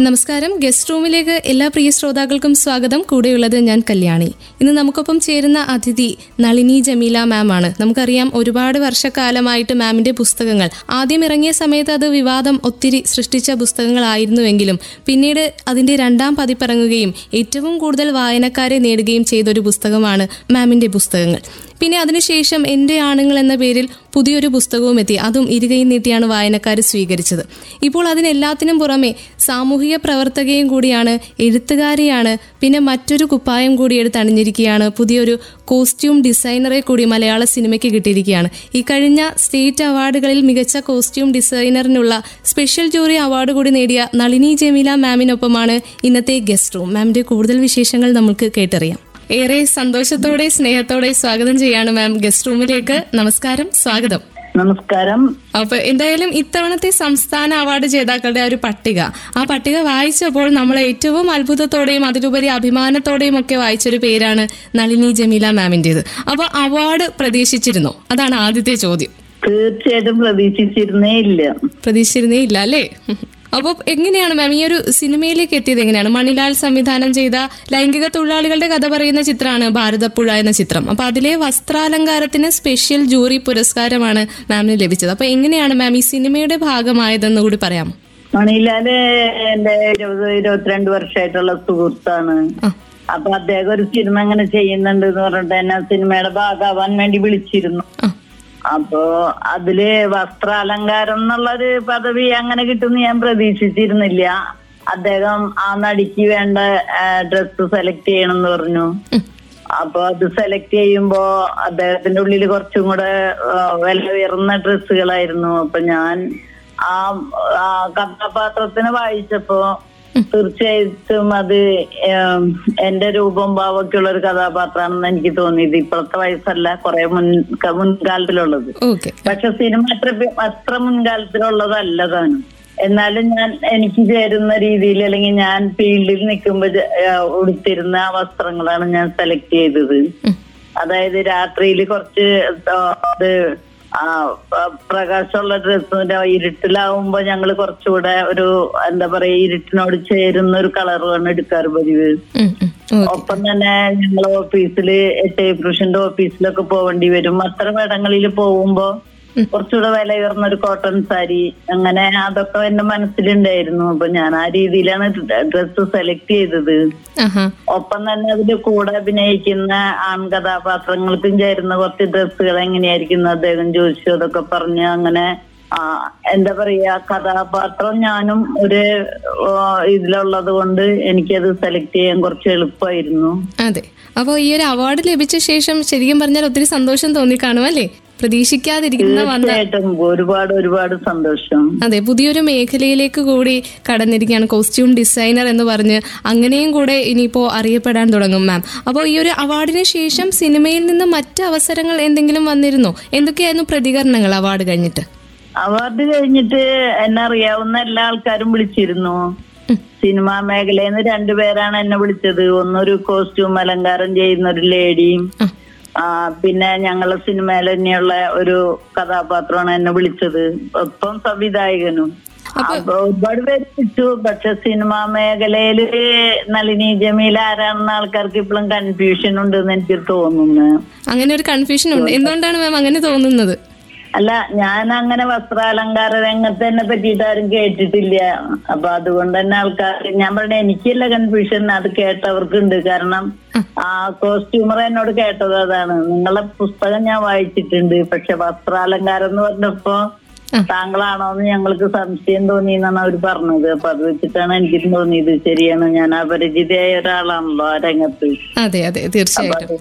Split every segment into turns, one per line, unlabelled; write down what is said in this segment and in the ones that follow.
നമസ്കാരം. ഗസ്റ്റ് റൂമിലേക്ക് എല്ലാ പ്രിയ ശ്രോതാക്കൾക്കും സ്വാഗതം. കൂടെയുള്ളത് ഞാൻ കല്യാണി. ഇന്ന് നമുക്കൊപ്പം ചേരുന്ന അതിഥി നളിനി ജമീല മാം ആണ്. നമുക്കറിയാം ഒരുപാട് വർഷക്കാലമായിട്ട് മാമിന്റെ പുസ്തകങ്ങൾ. ആദ്യം ഇറങ്ങിയ സമയത്ത് അത് വിവാദം ഒത്തിരി സൃഷ്ടിച്ച പുസ്തകങ്ങളായിരുന്നുവെങ്കിലും പിന്നീട് അതിന്റെ രണ്ടാം പതിപ്പിറങ്ങുകയും ഏറ്റവും കൂടുതൽ വായനക്കാരെ നേടുകയും ചെയ്തൊരു പുസ്തകമാണ് മാമിന്റെ പുസ്തകങ്ങൾ. പിന്നെ അതിനുശേഷം എന്റെ ആണുങ്ങൾ എന്ന പേരിൽ പുതിയൊരു പുസ്തകവും എത്തി. അതും ഇരുകൈ നീട്ടിയാണ് വായനക്കാർ സ്വീകരിച്ചത്. ഇപ്പോൾ അതിനെല്ലാത്തിനും പുറമെ സാമൂഹിക പ്രവർത്തകയും കൂടിയാണ് എഴുത്തുകാരിയാണ്. പിന്നെ മറ്റൊരു കുപ്പായം കൂടി എടുത്ത് അണിഞ്ഞിരിക്കുകയാണ്. പുതിയൊരു കോസ്റ്റ്യൂം ഡിസൈനറെ കൂടി മലയാള സിനിമയ്ക്ക് കിട്ടിയിരിക്കുകയാണ്. ഈ കഴിഞ്ഞ സ്റ്റേറ്റ് അവാർഡുകളിൽ മികച്ച കോസ്റ്റ്യൂം ഡിസൈനറിനുള്ള സ്പെഷ്യൽ ജൂറി അവാർഡ് കൂടി നേടിയ നളിനി ജമീല മാമിനൊപ്പമാണ് ഇന്നത്തെ ഗസ്റ്റ് റൂം. മാമിന്റെ കൂടുതൽ വിശേഷങ്ങൾ നമുക്ക് കേട്ടറിയാം. ഏറെ സന്തോഷത്തോടെ സ്നേഹത്തോടെ സ്വാഗതം ചെയ്യാണ് മാം ഗസ്റ്റ് റൂമിലേക്ക്. നമസ്കാരം സ്വാഗതം.
നമസ്കാരം.
അപ്പൊ എന്തായാലും ഇത്തവണത്തെ സംസ്ഥാന അവാർഡ് ജേതാക്കളുടെ ആ ഒരു പട്ടിക. ആ പട്ടിക വായിച്ചപ്പോൾ നമ്മൾ ഏറ്റവും അത്ഭുതത്തോടെയും അതിലുപരി അഭിമാനത്തോടെയും ഒക്കെ വായിച്ചൊരു പേരാണ് നളിനി ജമീല മാമിന്റേത്. അപ്പൊ അവാർഡ് പ്രതീക്ഷിച്ചിരുന്നോ? അതാണ് ആദ്യത്തെ ചോദ്യം.
തീർച്ചയായിട്ടും പ്രതീക്ഷിച്ചിരുന്നേ ഇല്ല.
പ്രതീക്ഷിച്ചിരുന്നേ ഇല്ല അല്ലേ? അപ്പൊ എങ്ങനെയാണ് മാം ഈ ഒരു സിനിമയിലേക്ക് എത്തിയത് എങ്ങനെയാണ്? മണിലാൽ സംവിധാനം ചെയ്ത ലൈംഗിക തൊഴിലാളികളുടെ കഥ പറയുന്ന ചിത്രമാണ് ഭാരതപ്പുഴ എന്ന ചിത്രം. അപ്പൊ അതിലെ വസ്ത്രാലങ്കാരത്തിന് സ്പെഷ്യൽ ജൂറി പുരസ്കാരമാണ് മാമിന് ലഭിച്ചത്. അപ്പൊ എങ്ങനെയാണ് മാം ഈ സിനിമയുടെ ഭാഗമായതെന്ന് കൂടി പറയാം
മണിലാൽ എന്റെ ഇരുപത് ഇരുപത്തിരണ്ട് വർഷമായിട്ടുള്ള സുഹൃത്താണ്. അപ്പൊ അദ്ദേഹം ഒരു സിനിമ അങ്ങനെ ചെയ്യുന്നുണ്ട് എന്ന് പറഞ്ഞിട്ട് എന്നെ സിനിമയുടെ ഭാഗമാവാൻ വേണ്ടി വിളിച്ചിരുന്നു. അപ്പോ അതിൽ വസ്ത്രാലങ്കാരം എന്നുള്ളൊരു പദവി അങ്ങനെ കിട്ടുമെന്ന് ഞാൻ പ്രതീക്ഷിച്ചിരുന്നില്ല അദ്ദേഹം ആ നടിക്ക് വേണ്ട ഡ്രസ്സ് സെലക്ട് ചെയ്യണം എന്ന് പറഞ്ഞു. അപ്പൊ അത് സെലക്ട് ചെയ്യുമ്പോ അദ്ദേഹത്തിന്റെ ഉള്ളിൽ കുറച്ചും കൂടെ വില ഉയർന്ന ഡ്രസ്സുകളായിരുന്നു അപ്പൊ ഞാൻ ആ കഥാപാത്രത്തിനെ വായിച്ചപ്പോ തീർച്ചയായിട്ടും അത് എന്റെ രൂപം ഭാവമൊക്കെയുള്ള ഒരു കഥാപാത്രമാണെന്ന് എനിക്ക് തോന്നിയത്. ഇപ്പോഴത്തെ വയസ്സല്ല കുറെ മുൻ മുൻകാലത്തിലുള്ളത്. പക്ഷെ സിനിമ അത്ര അത്ര മുൻകാലത്തിലുള്ളതല്ല താനും. എന്നാലും ഞാൻ എനിക്ക് ചേരുന്ന രീതിയിൽ അല്ലെങ്കിൽ ഞാൻ ഫീൽഡിൽ നിൽക്കുമ്പോൾ ഉടുത്തിരുന്ന വസ്ത്രങ്ങളാണ് ഞാൻ സെലക്ട് ചെയ്തത്. അതായത് രാത്രിയിൽ കുറച്ച് പ്രകാശമുള്ള ഡ്രസ്സ് ഇരുട്ടിലാവുമ്പോ ഞങ്ങൾ കുറച്ചുകൂടെ ഒരു എന്താ പറയാ ഇരുട്ടിനോട് ചേരുന്ന ഒരു കളറാണ് എടുക്കാറ് പതിവ്. ഒപ്പം തന്നെ ഞങ്ങൾ ഓഫീസിൽ ടേപ്രൂഷന്റെ ഓഫീസിലൊക്കെ പോവേണ്ടി വരും. അത്തരം ഇടങ്ങളിൽ പോകുമ്പോ കുറച്ചുകൂടെ വില ഉയർന്ന ഒരു കോട്ടൺ സാരി. അങ്ങനെ അതൊക്കെ എന്റെ മനസ്സിലുണ്ടായിരുന്നു. അപ്പൊ ഞാൻ ആ രീതിയിലാണ് ഡ്രസ്സ് സെലക്ട് ചെയ്തത്. ഒപ്പം തന്നെ അതിന്റെ കൂടെ അഭിനയിക്കുന്ന ആൺകഥാപാത്രങ്ങൾക്കും ചേരുന്ന കുറച്ച് ഡ്രസ്സുകൾ എങ്ങനെയായിരിക്കും അദ്ദേഹം ചോദിച്ചു. അതൊക്കെ പറഞ്ഞ് അങ്ങനെ എന്താ പറയാ കഥാപാത്രം ഞാനും ഒരു ഇതിലുള്ളത് കൊണ്ട് എനിക്കത് സെലക്ട് ചെയ്യാൻ കുറച്ച് എളുപ്പമായിരുന്നു.
അതെ. അപ്പോൾ ഈ ഒരു അവാർഡ് ലഭിച്ച ശേഷം ശരിക്കും പറഞ്ഞാൽ ഒത്തിരി സന്തോഷം തോന്നി കാണും അല്ലേ? പ്രതീക്ഷിക്കാതിരിക്കുന്ന വന്ന
ഒരുപാട് ഒരുപാട് സന്തോഷം.
അതെ പുതിയൊരു മേഖലയിലേക്ക് കൂടി കടന്നിരിക്കുകയാണ്. കോസ്റ്റ്യൂം ഡിസൈനർ എന്ന് പറഞ്ഞ് അങ്ങനെയും കൂടെ ഇനിയിപ്പോ അറിയപ്പെടാൻ തുടങ്ങും മാം അപ്പോൾ ഈ ഒരു അവാർഡിന് ശേഷം സിനിമയിൽ നിന്ന് മറ്റ് അവസരങ്ങൾ എന്തെങ്കിലും വന്നിരുന്നോ? എന്തൊക്കെയായിരുന്നു പ്രതികരണങ്ങൾ അവാർഡ് കഴിഞ്ഞിട്ട്?
അവാർഡ് കഴിഞ്ഞിട്ട് എന്നെ അറിയാവുന്ന എല്ലാ ആൾക്കാരും വിളിച്ചിരുന്നു. സിനിമാ മേഖലയിൽ നിന്ന് രണ്ടുപേരാണ് എന്നെ വിളിച്ചത്. ഒന്നൊരു കോസ്റ്റ്യൂം അലങ്കാരം ചെയ്യുന്ന ഒരു ലേഡിയും പിന്നെ ഞങ്ങളെ സിനിമയിൽ തന്നെയുള്ള ഒരു കഥാപാത്രമാണ് എന്നെ വിളിച്ചത്. ഒപ്പം സംവിധായകനും. ഒരുപാട് പേര് കിട്ടു പക്ഷെ സിനിമാ മേഖലയിൽ നളിനി ജമീൽ ആരാണെന്ന് ആൾക്കാർക്ക് ഇപ്പോഴും കൺഫ്യൂഷൻ ഉണ്ടെന്ന് എനിക്ക് തോന്നുന്നു.
അങ്ങനെ ഒരു കൺഫ്യൂഷൻ ഉണ്ട്. എന്തുകൊണ്ടാണ് മാം അങ്ങനെ തോന്നുന്നത്?
അല്ല ഞാൻ അങ്ങനെ വസ്ത്രാലങ്കാര രംഗത്ത് തന്നെ പറ്റിയിട്ട് ആരും കേട്ടിട്ടില്ല. അപ്പൊ അതുകൊണ്ട് തന്നെ ആൾക്കാർ ഞാൻ പറഞ്ഞ എനിക്കില്ല കൺഫ്യൂഷൻ അത് കേട്ടവർക്കുണ്ട്. കാരണം ആ കോസ്റ്റ്യൂമർ എന്നോട് കേട്ടത് അതാണ്. നിങ്ങളെ പുസ്തകം ഞാൻ വായിച്ചിട്ടുണ്ട് പക്ഷെ വസ്ത്രാലങ്കാരം എന്ന് പറഞ്ഞപ്പോ താങ്കളാണോ എന്ന് ഞങ്ങൾക്ക് സംശയം തോന്നി എന്നാണ് അവർ പറഞ്ഞത്. അപ്പൊ അത് വെച്ചിട്ടാണ് എനിക്ക് തോന്നിയത് ശരിയാണ്. ഞാൻ അപരിചിതയായ ഒരാളാണല്ലോ ആ രംഗത്ത്.
അതെ അതെ തീർച്ചയായിട്ടും.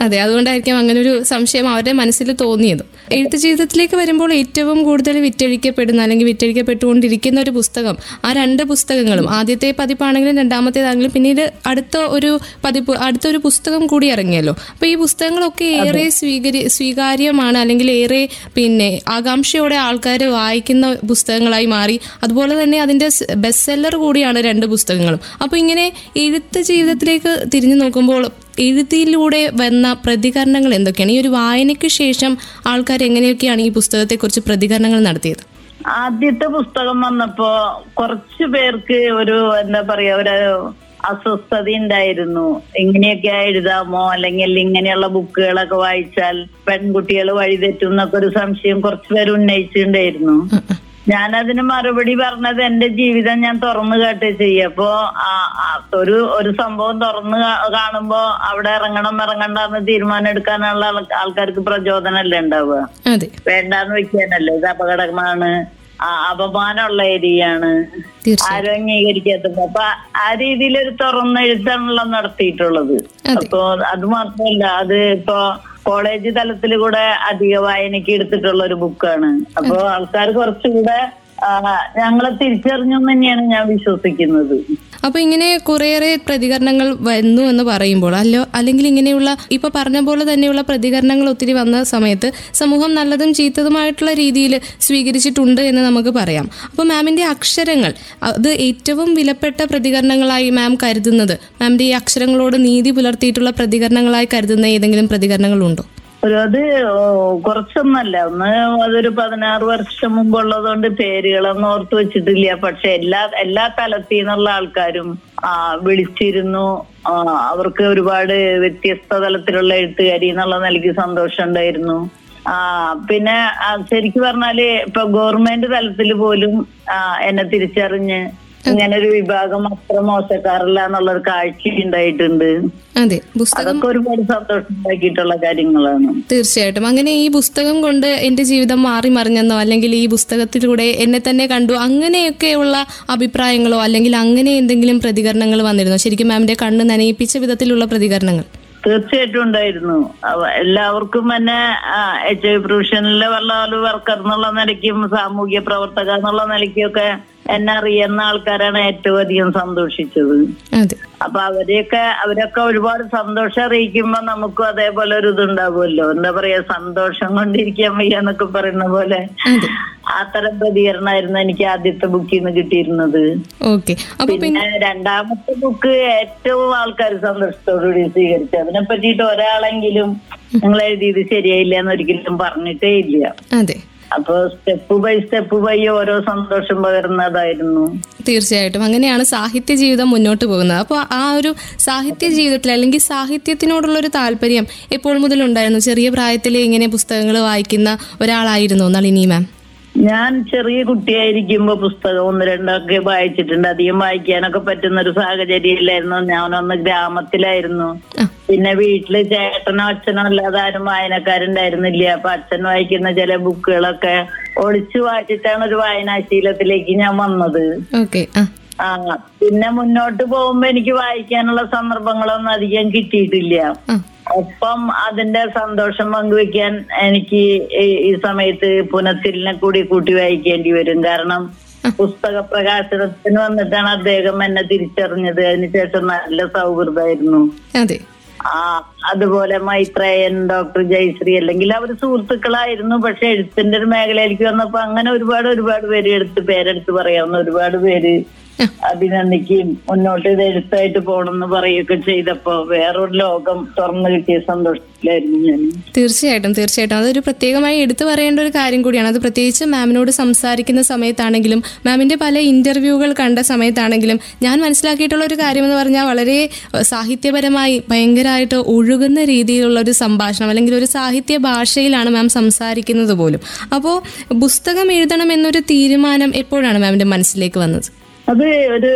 അതെ അതുകൊണ്ടായിരിക്കും അങ്ങനെ ഒരു സംശയം അവരുടെ മനസ്സിൽ തോന്നിയത്. എഴുത്ത് ജീവിതത്തിലേക്ക് വരുമ്പോൾ ഏറ്റവും കൂടുതൽ വിറ്റഴിക്കപ്പെടുന്ന അല്ലെങ്കിൽ വിറ്റഴിക്കപ്പെട്ടുകൊണ്ടിരിക്കുന്ന ഒരു പുസ്തകം ആ രണ്ട് പുസ്തകങ്ങളും ആദ്യത്തെ പതിപ്പാണെങ്കിലും രണ്ടാമത്തേതാണെങ്കിലും പിന്നീട് അടുത്ത ഒരു പതിപ്പ് അടുത്ത ഒരു പുസ്തകം കൂടി ഇറങ്ങിയല്ലോ. അപ്പൊ ഈ പുസ്തകങ്ങളൊക്കെ ഏറെ സ്വീകരി സ്വീകാര്യമാണ് അല്ലെങ്കിൽ ഏറെ പിന്നെ ആകാംക്ഷയോടെ ആൾക്കാർ വായിക്കുന്ന പുസ്തകങ്ങളായി മാറി. അതുപോലെ തന്നെ അതിന്റെ ബെസ്റ്റ് സെല്ലർ കൂടിയാണ് രണ്ട് പുസ്തകങ്ങളും. അപ്പൊ ഇങ്ങനെ എഴുത്ത് ജീവിതത്തിലേക്ക് തിരിഞ്ഞു നോക്കുമ്പോൾ എഴുത്തിലൂടെ വന്ന പ്രതികരണങ്ങൾ എന്തൊക്കെയാണ്? ഈ ഒരു വായനയ്ക്ക് ശേഷം ആൾക്കാർ എങ്ങനെയൊക്കെയാണ് ഈ പുസ്തകത്തെക്കുറിച്ച് പ്രതികരണങ്ങൾ നടത്തിയത്?
ആദ്യത്തെ പുസ്തകം വന്നപ്പോ കുറച്ചു പേർക്ക് ഒരു എന്താ പറയാ ഒരു അസ്വസ്ഥത ഉണ്ടായിരുന്നു. ഇങ്ങനെയൊക്കെ എഴുതാമോ? അല്ലെങ്കിൽ ഇങ്ങനെയുള്ള ബുക്കുകളൊക്കെ വായിച്ചാൽ പെൺകുട്ടികൾ വഴിതെറ്റും എന്നൊക്കെ ഒരു സംശയം കുറച്ചുപേർ ഉന്നയിച്ചിട്ടുണ്ടായിരുന്നു. ഞാനതിന് മറുപടി പറഞ്ഞത് എന്റെ ജീവിതം ഞാൻ തുറന്നു കേട്ട് ചെയ്യ. അപ്പോ ആ- ആ ഒരു ഒരു സംഭവം തുറന്നു കാണുമ്പോ അവിടെ ഇറങ്ങണം ഇറങ്ങണ്ടെന്ന് തീരുമാനം എടുക്കാനുള്ള ആൾക്കാർക്ക് പ്രചോദനമല്ലേ ഉണ്ടാവുക? വേണ്ടാന്ന് വെക്കാനല്ലേ? ഇത് അപകടമാണ്. അപമാനമുള്ള ഏരിയയാണ്. ആരും അംഗീകരിക്കാത്തത്. അപ്പൊ ആ രീതിയിൽ ഒരു തുറന്നെഴുത്താണല്ലോ നടത്തിയിട്ടുള്ളത്. അപ്പോ അത് മാത്രമല്ല അത് ഇപ്പൊ കോളേജ് തലത്തിൽ കൂടെ അധിക വായനയ്ക്ക് എടുത്തിട്ടുള്ള ഒരു ബുക്കാണ് അപ്പോൾ ആൾക്കാർ കുറച്ചുകൂടെ ഞങ്ങളെ തിരിച്ചറിഞ്ഞു തന്നെയാണ് ഞാൻ വിശ്വസിക്കുന്നത്.
അപ്പൊ ഇങ്ങനെ കുറേയേറെ പ്രതികരണങ്ങൾ വന്നു എന്ന് പറയുമ്പോൾ അല്ലോ അല്ലെങ്കിൽ ഇങ്ങനെയുള്ള ഇപ്പൊ പറഞ്ഞ പോലെ തന്നെയുള്ള പ്രതികരണങ്ങൾ ഒത്തിരി വന്ന സമയത്ത് സമൂഹം നല്ലതും ചീത്തതുമായിട്ടുള്ള രീതിയിൽ സ്വീകരിച്ചിട്ടുണ്ട് എന്ന് നമുക്ക് പറയാം. അപ്പോൾ മാമിന്റെ അക്ഷരങ്ങൾ അത് ഏറ്റവും വിലപ്പെട്ട പ്രതികരണങ്ങളായി മാം കരുതുന്നത് മാമിന്റെ ഈ അക്ഷരങ്ങളോട് നീതി പുലർത്തിയിട്ടുള്ള പ്രതികരണങ്ങളായി കരുതുന്ന ഏതെങ്കിലും പ്രതികരണങ്ങളുണ്ടോ?
ഒരു അത് കുറച്ചൊന്നല്ല. ഒന്ന് അതൊരു പതിനാറ് വർഷം മുമ്പുള്ളതുകൊണ്ട് പേരുകളൊന്നും ഓർത്ത് വെച്ചിട്ടില്ല. പക്ഷെ എല്ലാ എല്ലാ തലത്തിൽ നിന്നുള്ള ആൾക്കാരും വിളിച്ചിരുന്നു. അവർക്ക് ഒരുപാട് വ്യത്യസ്ത തലത്തിലുള്ള എഴുത്തുകാരി എന്നുള്ള നിലയ്ക്ക് സന്തോഷം ഉണ്ടായിരുന്നു. ആ പിന്നെ ശരിക്കും പറഞ്ഞാൽ ഇപ്പൊ ഗവൺമെന്റ് തലത്തിൽ പോലും എന്നെ തിരിച്ചറിഞ്ഞ് ഇങ്ങനെ ഒരു വിഭാഗം അത്ര മോശക്കാരല്ല എന്നുള്ള ഒരു കാഴ്ച ഉണ്ടായിട്ടുണ്ട്.
അതെ പുസ്തകം
ഒരുപാട് സന്തോഷം ഉണ്ടാക്കിയിട്ടുള്ള കാര്യങ്ങളാണ്.
തീർച്ചയായിട്ടും. അങ്ങനെ ഈ പുസ്തകം കൊണ്ട് എന്റെ ജീവിതം മാറി മറിഞ്ഞെന്നോ അല്ലെങ്കിൽ ഈ പുസ്തകത്തിലൂടെ എന്നെ തന്നെ കണ്ടു അങ്ങനെയൊക്കെയുള്ള അഭിപ്രായങ്ങളോ അല്ലെങ്കിൽ അങ്ങനെ എന്തെങ്കിലും പ്രതികരണങ്ങൾ വന്നിരുന്നു? ശരിക്കും മാമിന്റെ കണ്ണ് നനയിപ്പിച്ച വിധത്തിലുള്ള പ്രതികരണങ്ങൾ.
തീർച്ചയായിട്ടും ഉണ്ടായിരുന്നു. എല്ലാവർക്കും തന്നെ എച്ച് ഐ പ്രൊഫഷനിലെ വല്ല വർക്കർ എന്നുള്ള നിലയ്ക്കും സാമൂഹ്യ പ്രവർത്തക എന്നുള്ള നിലയ്ക്കും ഒക്കെ എന്നെ അറിയുന്ന ആൾക്കാരാണ് ഏറ്റവും അധികം സന്തോഷിച്ചത്. അപ്പൊ അവരെയൊക്കെ അവരൊക്കെ ഒരുപാട് സന്തോഷം അറിയിക്കുമ്പോ നമുക്കും അതേപോലെ ഒരു ഇതുണ്ടാവുമല്ലോ. എന്താ പറയാ സന്തോഷം കൊണ്ടിരിക്കാൻ വയ്യ എന്നൊക്കെ പറയുന്ന പോലെ.
അതെ.
അത്തരം പ്രതികരണമായിരുന്നു എനിക്ക് ആദ്യത്തെ ബുക്കിൽ നിന്ന് കിട്ടിയിരുന്നത്.
പിന്നെ
രണ്ടാമത്തെ ബുക്ക് ഏറ്റവും ആൾക്കാർ സന്തോഷത്തോടുകൂടി സ്വീകരിച്ചു. അതിനെ പറ്റിയിട്ട് ഒരാളെങ്കിലും നിങ്ങൾ എഴുതിയത് ശരിയായില്ല എന്ന് ഒരിക്കലും പറഞ്ഞിട്ടേ ഇല്ല. അപ്പൊ സ്റ്റെപ്പ് ബൈ സ്റ്റെപ്പ് ബൈ ഓരോ സന്തോഷം പകരുന്നതായിരുന്നു.
തീർച്ചയായിട്ടും. അങ്ങനെയാണ് സാഹിത്യ ജീവിതം മുന്നോട്ട് പോകുന്നത്. അപ്പോൾ ആ ഒരു സാഹിത്യ ജീവിതത്തിൽ അല്ലെങ്കിൽ സാഹിത്യത്തിനോടുള്ള ഒരു താല്പര്യം എപ്പോൾ മുതൽ ഉണ്ടായിരുന്നു? ചെറിയ പ്രായത്തിൽ ഇങ്ങനെ പുസ്തകങ്ങൾ വായിക്കുന്ന ഒരാളായിരുന്നു നളിനി മാം?
ഞാൻ ചെറിയ കുട്ടിയായിരിക്കുമ്പോ പുസ്തകം ഒന്ന് രണ്ടൊക്കെ വായിച്ചിട്ടുണ്ട്. അധികം വായിക്കാനൊക്കെ പറ്റുന്ന ഒരു സാഹചര്യം ഇല്ലായിരുന്നു ഞാനൊന്ന് ഗ്രാമത്തിലായിരുന്നു. പിന്നെ വീട്ടിൽ ചേട്ടനോ അച്ഛനോ അല്ലാതെ ആരും വായനക്കാരുണ്ടായിരുന്നില്ല. അപ്പൊ അച്ഛൻ വായിക്കുന്ന ചില ബുക്കുകളൊക്കെ ഒളിച്ചു വായിച്ചിട്ടാണ് ഒരു വായനാശീലത്തിലേക്ക് ഞാൻ വന്നത്.
ആ.
പിന്നെ മുന്നോട്ട് പോകുമ്പോ എനിക്ക് വായിക്കാനുള്ള സന്ദർഭങ്ങളൊന്നും അധികം കിട്ടിയിട്ടില്ല. ഒപ്പം അതിന്റെ സന്തോഷം പങ്കുവെക്കാൻ എനിക്ക് ഈ- സമയത്ത് പുനത്തിലിനെ കൂടി കൂട്ടി വായിക്കേണ്ടി വരും. കാരണം പുസ്തക പ്രകാശനത്തിന് വന്നിട്ടാണ് അദ്ദേഹം എന്നെ തിരിച്ചറിഞ്ഞത്. അതിനുശേഷം നല്ല സൗഹൃദമായിരുന്നു. ആ അതുപോലെ മൈത്രേയൻ ഡോക്ടർ ജയശ്രീ അല്ലെങ്കിൽ അവർ സുഹൃത്തുക്കളായിരുന്നു. പക്ഷെ എഴുത്തിന്റെ ഒരു മേഖലയിലേക്ക് വന്നപ്പോ അങ്ങനെ ഒരുപാട് ഒരുപാട് പേര് എടുത്ത് പേരെടുത്ത് പറയാവുന്ന ഒരുപാട് പേര് അഭിനന്ദിക്കുകയും മുന്നോട്ട് ഇത് എഴുത്തായിട്ട് പോണെന്ന് പറയുകയൊക്കെ ചെയ്തപ്പോ വേറൊരു ലോകം തുറന്നു കിട്ടിയ സന്തോഷത്തിലായിരുന്നു ഞാൻ
തീർച്ചയായിട്ടും തീർച്ചയായിട്ടും. അതൊരു പ്രത്യേകമായി എടുത്തു പറയേണ്ട ഒരു കാര്യം കൂടിയാണ്. അത് പ്രത്യേകിച്ച് മാമിനോട് സംസാരിക്കുന്ന സമയത്താണെങ്കിലും മാമിന്റെ പല ഇന്റർവ്യൂകൾ കണ്ട സമയത്താണെങ്കിലും ഞാൻ മനസ്സിലാക്കിയിട്ടുള്ള ഒരു കാര്യം എന്ന് പറഞ്ഞാൽ വളരെ സാഹിത്യപരമായി ഭയങ്കരമായിട്ട് ഒഴുകുന്ന രീതിയിലുള്ള ഒരു സംഭാഷണം അല്ലെങ്കിൽ ഒരു സാഹിത്യ ഭാഷയിലാണ് മാം സംസാരിക്കുന്നത് പോലും. അപ്പോൾ പുസ്തകം എഴുതണം എന്നൊരു തീരുമാനം എപ്പോഴാണ് മാമിന്റെ മനസ്സിലേക്ക് വന്നത്?
അത് ഒരു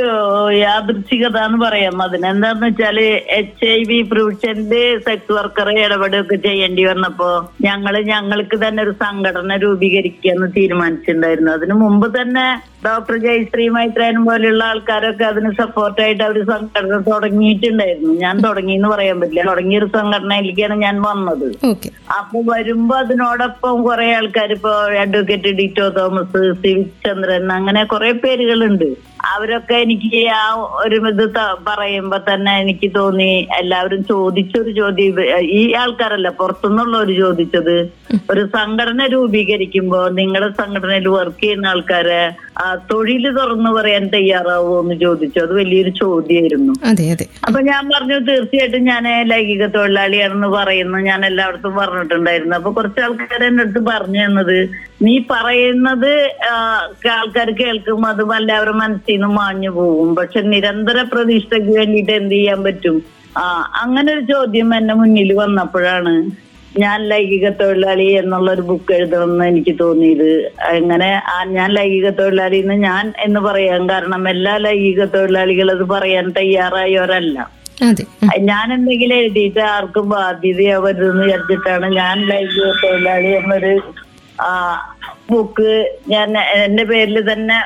യാദൃച്ഛികത എന്ന് പറയാം. അതിന് എന്താന്ന് വെച്ചാൽ എച്ച് ഐ വി പ്രിവിഷന്റെ സെക്സ് വർക്കറെ ഇടപെടുകയൊക്കെ ചെയ്യേണ്ടി വന്നപ്പോ ഞങ്ങൾ ഞങ്ങൾക്ക് തന്നെ ഒരു സംഘടന രൂപീകരിക്കാന്ന് തീരുമാനിച്ചിട്ടുണ്ടായിരുന്നു. അതിനു മുമ്പ് തന്നെ ഡോക്ടർ ജയശ്രീ മൈത്രേനും പോലെയുള്ള ആൾക്കാരൊക്കെ അതിന് സപ്പോർട്ടായിട്ട് അവർ സംഘടന തുടങ്ങിയിട്ടുണ്ടായിരുന്നു. ഞാൻ തുടങ്ങി എന്ന് പറയാൻ പറ്റില്ല. തുടങ്ങിയ ഒരു സംഘടനയിലേക്കാണ് ഞാൻ വന്നത്. അപ്പൊ വരുമ്പോ അതിനോടൊപ്പം കുറെ ആൾക്കാർ ഇപ്പൊ advocate ditto Thomas C Chandran അങ്ങനെ കുറെ പേരുകളുണ്ട്. അവരൊക്കെ എനിക്ക് ആ ഒരു ഇത് പറയുമ്പോ തന്നെ എനിക്ക് തോന്നി എല്ലാവരും ചോദിച്ചൊരു ചോദ്യം ഈ ആൾക്കാരല്ല പുറത്തുനിന്നുള്ളവർ ചോദിച്ചത് ഒരു സംഘടന രൂപീകരിക്കുമ്പോ നിങ്ങളുടെ സംഘടനയിൽ വർക്ക് ചെയ്യുന്ന ആൾക്കാര് ആ തൊഴിൽ തുറന്നു പറയാൻ തയ്യാറാവോ എന്ന് ചോദിച്ചു. അത് വലിയൊരു ചോദ്യമായിരുന്നു.
അതെ അതെ.
അപ്പൊ ഞാൻ പറഞ്ഞു തീർച്ചയായിട്ടും ഞാൻ ലൈംഗിക തൊഴിലാളിയാണെന്ന് പറയുന്നു. ഞാൻ എല്ലായിടത്തും പറഞ്ഞിട്ടുണ്ടായിരുന്നു. അപ്പൊ കുറച്ച് ആൾക്കാർ എന്റെ അടുത്ത് പറഞ്ഞു തന്നത് നീ പറയുന്നത് ആൾക്കാർ കേൾക്കും അത് എല്ലാവരും മനസ്സിൽ നിന്ന് മാഞ്ഞു പോകും പക്ഷെ നിരന്തര പ്രതീക്ഷയ്ക്ക് വേണ്ടിയിട്ട് എന്ത് ചെയ്യാൻ പറ്റും? ആ അങ്ങനെ ഒരു ചോദ്യം എന്റെ മുന്നിൽ വന്നപ്പോഴാണ് ഞാൻ ലൈംഗിക തൊഴിലാളി എന്നുള്ള ഒരു ബുക്ക് എഴുതണമെന്ന് എനിക്ക് തോന്നിയത്. അങ്ങനെ ആ ഞാൻ ലൈംഗിക തൊഴിലാളി എന്ന് ഞാൻ എന്ന് പറയാൻ കാരണം എല്ലാ ലൈംഗിക തൊഴിലാളികളും അത് പറയാൻ തയ്യാറായവരല്ല. ഞാൻ എന്തെങ്കിലും എഴുതിയിട്ട് ആർക്കും ബാധ്യതയാവരുതെന്ന് വിചാരിച്ചിട്ടാണ് ഞാൻ ലൈംഗിക തൊഴിലാളി എന്നൊരു ബുക്ക് ഞാൻ എന്റെ പേരിൽ തന്നെ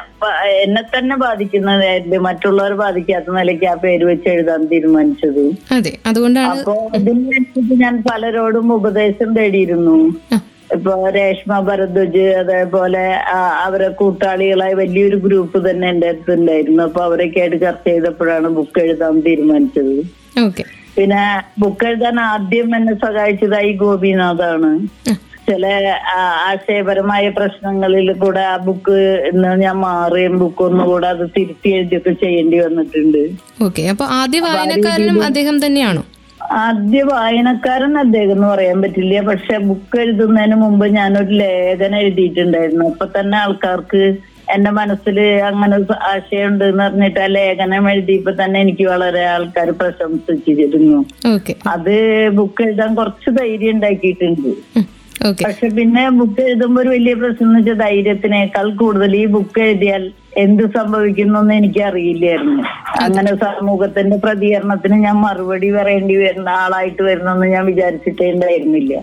എന്നെ തന്നെ ബാധിക്കുന്നതായിരുന്നു മറ്റുള്ളവർ ബാധിക്കാത്ത നിലയ്ക്ക് ആ പേര് വെച്ച് എഴുതാൻ തീരുമാനിച്ചത്.
അതെ അതുകൊണ്ടാണ്
അപ്പോ ഇതിനനുസരിച്ച് ഞാൻ പലരോടും ഉപദേശം തേടിയിരുന്നു. ഇപ്പൊ രേഷ്മ ഭരദ്വജ് അതേപോലെ അവരെ കൂട്ടാളികളായി വലിയൊരു ഗ്രൂപ്പ് തന്നെ എന്റെ അടുത്തുണ്ടായിരുന്നു അപ്പൊ അവരൊക്കെ ആയിട്ട് ചർച്ച ചെയ്തപ്പോഴാണ് ബുക്ക് എഴുതാൻ തീരുമാനിച്ചത്. പിന്നെ ബുക്ക് എഴുതാൻ ആദ്യം എന്നെ സഹായിച്ചതായി ഗോപിനാഥാണ്. ചില ആശയപരമായ പ്രശ്നങ്ങളിൽ കൂടെ ആ ബുക്ക് ഞാൻ മാറിയും ബുക്ക് ഒന്നുകൂടെ അത് തിരുത്തി എഴുതിയൊക്കെ ചെയ്യേണ്ടി വന്നിട്ടുണ്ട്.
ഓക്കെ അപ്പൊ ആദ്യ വായനക്കാരനും അദ്ദേഹം തന്നെയാണോ?
ആദ്യ വായനക്കാരൻ അദ്ദേഹം എന്ന് പറയാൻ പറ്റില്ല. പക്ഷെ ബുക്ക് എഴുതുന്നതിന് മുമ്പ് ഞാനൊരു ലേഖനം എഴുതിയിട്ടുണ്ടായിരുന്നു. അപ്പൊ തന്നെ ആൾക്കാർക്ക് എന്റെ മനസ്സിൽ അങ്ങനെ ആശയം ആശയമുണ്ട് എന്ന് പറഞ്ഞിട്ട് ആ ലേഖനം എഴുതിയപ്പോ തന്നെ എനിക്ക് വളരെ ആൾക്കാർ പ്രശംസിച്ചിരുന്നു. അത് ബുക്ക് എഴുതാൻ കുറച്ച് ധൈര്യം ഉണ്ടാക്കിയിട്ടുണ്ട്. പക്ഷെ പിന്നെ ബുക്ക് എഴുതുമ്പോ ഒരു വലിയ പ്രശ്നം എന്ന് വെച്ചാൽ ധൈര്യത്തിനേക്കാൾ കൂടുതൽ ഈ ബുക്ക് എഴുതിയാൽ എന്ത് സംഭവിക്കുന്നു എനിക്ക് അറിയില്ലായിരുന്നു അങ്ങനെ സമൂഹത്തിന്റെ പ്രതികരണത്തിന് ഞാൻ മറുപടി പറയേണ്ടി വരുന്ന ആളായിട്ട് വരുന്നെന്ന് ഞാൻ വിചാരിച്ചിട്ടേ ഉണ്ടായിരുന്നില്ല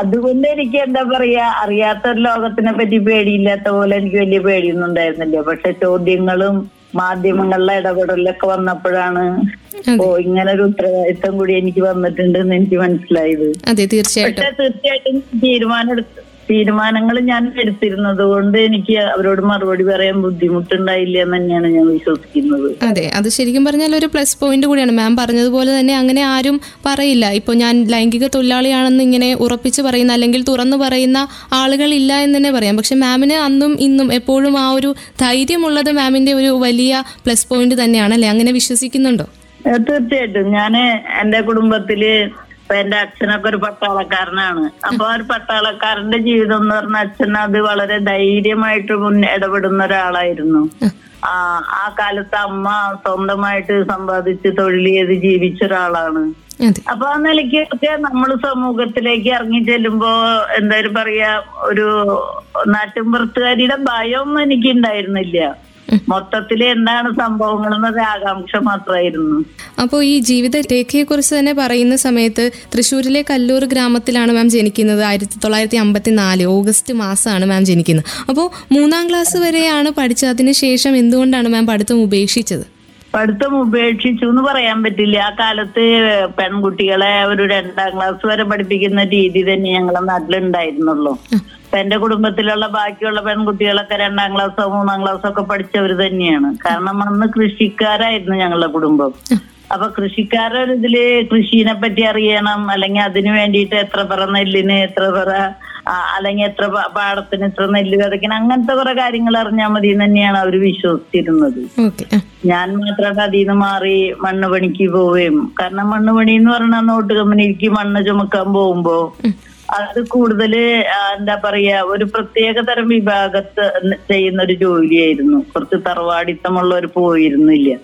അതുകൊണ്ട് എനിക്ക് എന്താ പറയാ അറിയാത്ത ഒരു ലോകത്തിനെ പറ്റി പേടിയില്ലാത്ത പോലെ എനിക്ക് വലിയ പേടിയൊന്നും ഉണ്ടായിരുന്നില്ല. പക്ഷെ ചോദ്യങ്ങളും മാധ്യമങ്ങളിലെ ഇടപെടലൊക്കെ വന്നപ്പോഴാണ് ഓ ഇങ്ങനെ ഒരു ഉത്തരവാദിത്തം കൂടി എനിക്ക് വന്നിട്ടുണ്ട് എന്ന് എനിക്ക് മനസ്സിലായത്.
തീർച്ചയായിട്ടും.
തീർച്ചയായിട്ടും തീരുമാനം എടുത്ത് തീരുമാനങ്ങൾ ഞാൻ എടുത്തിരുന്നത് കൊണ്ട് എനിക്ക് അവരോട് മറുപടി പറയാൻ ബുദ്ധിമുട്ടുണ്ടായില്ല എന്ന് തന്നെയാണ് ഞാൻ വിശ്വസിക്കുന്നത്.
അതെ അത് ശരിക്കും പറഞ്ഞാൽ ഒരു പ്ലസ് പോയിന്റ് കൂടിയാണ്. മാം പറഞ്ഞതുപോലെ തന്നെ അങ്ങനെ ആരും പറയില്ല. ഇപ്പോൾ ഞാൻ ലൈംഗിക തൊഴിലാളിയാണെന്ന് ഇങ്ങനെ ഉറപ്പിച്ച് പറയുന്ന അല്ലെങ്കിൽ തുറന്നു പറയുന്ന ആളുകളില്ല എന്ന് തന്നെ പറയാം. പക്ഷെ മാമിന് അന്നും ഇന്നും എപ്പോഴും ആ ഒരു ധൈര്യമുള്ളത് മാമിന്റെ ഒരു വലിയ പ്ലസ് പോയിന്റ് തന്നെയാണ്. അല്ലെ? അങ്ങനെ വിശ്വസിക്കുന്നുണ്ടോ?
തീർച്ചയായിട്ടും. ഞാൻ എന്റെ കുടുംബത്തിൽ ഇപ്പൊ എന്റെ അച്ഛനൊക്കെ ഒരു പട്ടാളക്കാരനാണ്. അപ്പൊ ഒരു പട്ടാളക്കാരന്റെ ജീവിതം എന്ന് പറഞ്ഞ അച്ഛൻ അത് വളരെ ധൈര്യമായിട്ട് മുൻ ഇടപെടുന്ന ഒരാളായിരുന്നു. ആ ആ കാലത്ത് അമ്മ സ്വന്തമായിട്ട് സമ്പാദിച്ച് തൊഴിൽ ചെയ്ത് ജീവിച്ച ഒരാളാണ്. അപ്പൊ ആ നിലയ്ക്കൊക്കെ നമ്മൾ സമൂഹത്തിലേക്ക് ഇറങ്ങി ചെല്ലുമ്പോ എന്തായാലും പറയാ ഒരു നാട്ടിൻപുറത്തുകാരിയുടെ ഭയമൊന്നും എനിക്ക് ഉണ്ടായിരുന്നില്ല മൊത്തത്തിൽ എന്താണ് സംഭവങ്ങൾ എന്നൊരു ആകാംക്ഷ മാത്രമായിരുന്നു.
അപ്പോൾ ഈ ജീവിത രേഖയെക്കുറിച്ച് തന്നെ പറയുന്ന സമയത്ത് തൃശ്ശൂരിലെ കല്ലൂർ ഗ്രാമത്തിലാണ് മാം ജനിക്കുന്നത്. ആയിരത്തി തൊള്ളായിരത്തി അമ്പത്തി നാല് ഓഗസ്റ്റ് മാസമാണ് മാം ജനിക്കുന്നത്. അപ്പോൾ മൂന്നാം ക്ലാസ് വരെയാണ് പഠിച്ചത് അതിനുശേഷം എന്തുകൊണ്ടാണ് മാം പഠിത്തം ഉപേക്ഷിച്ചത്?
പഠിത്തം ഉപേക്ഷിച്ചു എന്ന് പറയാൻ പറ്റില്ല. ആ കാലത്ത് പെൺകുട്ടികളെ ഒരു രണ്ടാം ക്ലാസ് വരെ പഠിപ്പിക്കുന്ന രീതി തന്നെ ഞങ്ങളെ നാട്ടിലുണ്ടായിരുന്നുള്ളൂ. അപ്പൊ എന്റെ കുടുംബത്തിലുള്ള ബാക്കിയുള്ള പെൺകുട്ടികളൊക്കെ രണ്ടാം ക്ലാസ്സോ മൂന്നാം ക്ലാസ്സോ ഒക്കെ പഠിച്ചവർ തന്നെയാണ്. കാരണം അന്ന് കൃഷിക്കാരായിരുന്നു ഞങ്ങളുടെ കുടുംബം. അപ്പൊ കൃഷിക്കാരൊരിതിൽ കൃഷിനെ പറ്റി അറിയണം. അല്ലെങ്കിൽ അതിനു വേണ്ടിയിട്ട് എത്ര പറ നെല്ലിന് എത്ര പറ അല്ലെങ്കിൽ എത്ര പാടത്തിന് എത്ര നെല്ല് വിതയ്ക്കണം അങ്ങനത്തെ കുറെ കാര്യങ്ങൾ അറിഞ്ഞാൽ മതി തന്നെയാണ് അവർ വിശ്വസിച്ചിരുന്നത്. ഞാൻ മാത്രമല്ല അതിൽ നിന്ന് മാറി മണ്ണ് പണിക്ക് പോവുകയും കാരണം മണ്ണ് പണി എന്ന് പറഞ്ഞാൽ നോട്ട് കമ്പനിക്ക് മണ്ണ് ചുമക്കാൻ പോകുമ്പോ അത് കൂടുതൽ എന്താ പറയാ ഒരു പ്രത്യേക തരം വിഭാഗത്ത് ചെയ്യുന്ന ഒരു ജോലിയായിരുന്നു. കുറച്ച് തറവാടിത്തമുള്ളവർ പോയിരുന്നില്ല.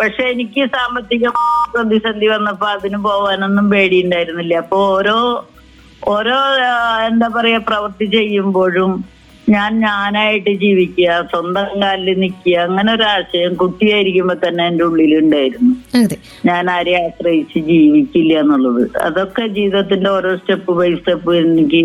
പക്ഷെ എനിക്ക് സാമ്പത്തിക പ്രതിസന്ധി വന്നപ്പോ അതിന് പോവാനൊന്നും പേടിയുണ്ടായിരുന്നില്ല. അപ്പൊ ഓരോ ഓരോ എന്താ പറയാ പ്രവൃത്തി ചെയ്യുമ്പോഴും ഞാൻ ഞാനായിട്ട് ജീവിക്കുക സ്വന്തം കാലിൽ നിൽക്കുക അങ്ങനെ ഒരു ആശയം കുട്ടിയായിരിക്കുമ്പോ തന്നെ എന്റെ ഉള്ളിലുണ്ടായിരുന്നു. ഞാൻ ആരെ ആശ്രയിച്ച് ജീവിക്കില്ല എന്നുള്ളത്. അതൊക്കെ ജീവിതത്തിന്റെ ഓരോ സ്റ്റെപ്പ് ബൈ സ്റ്റെപ്പ് എനിക്ക്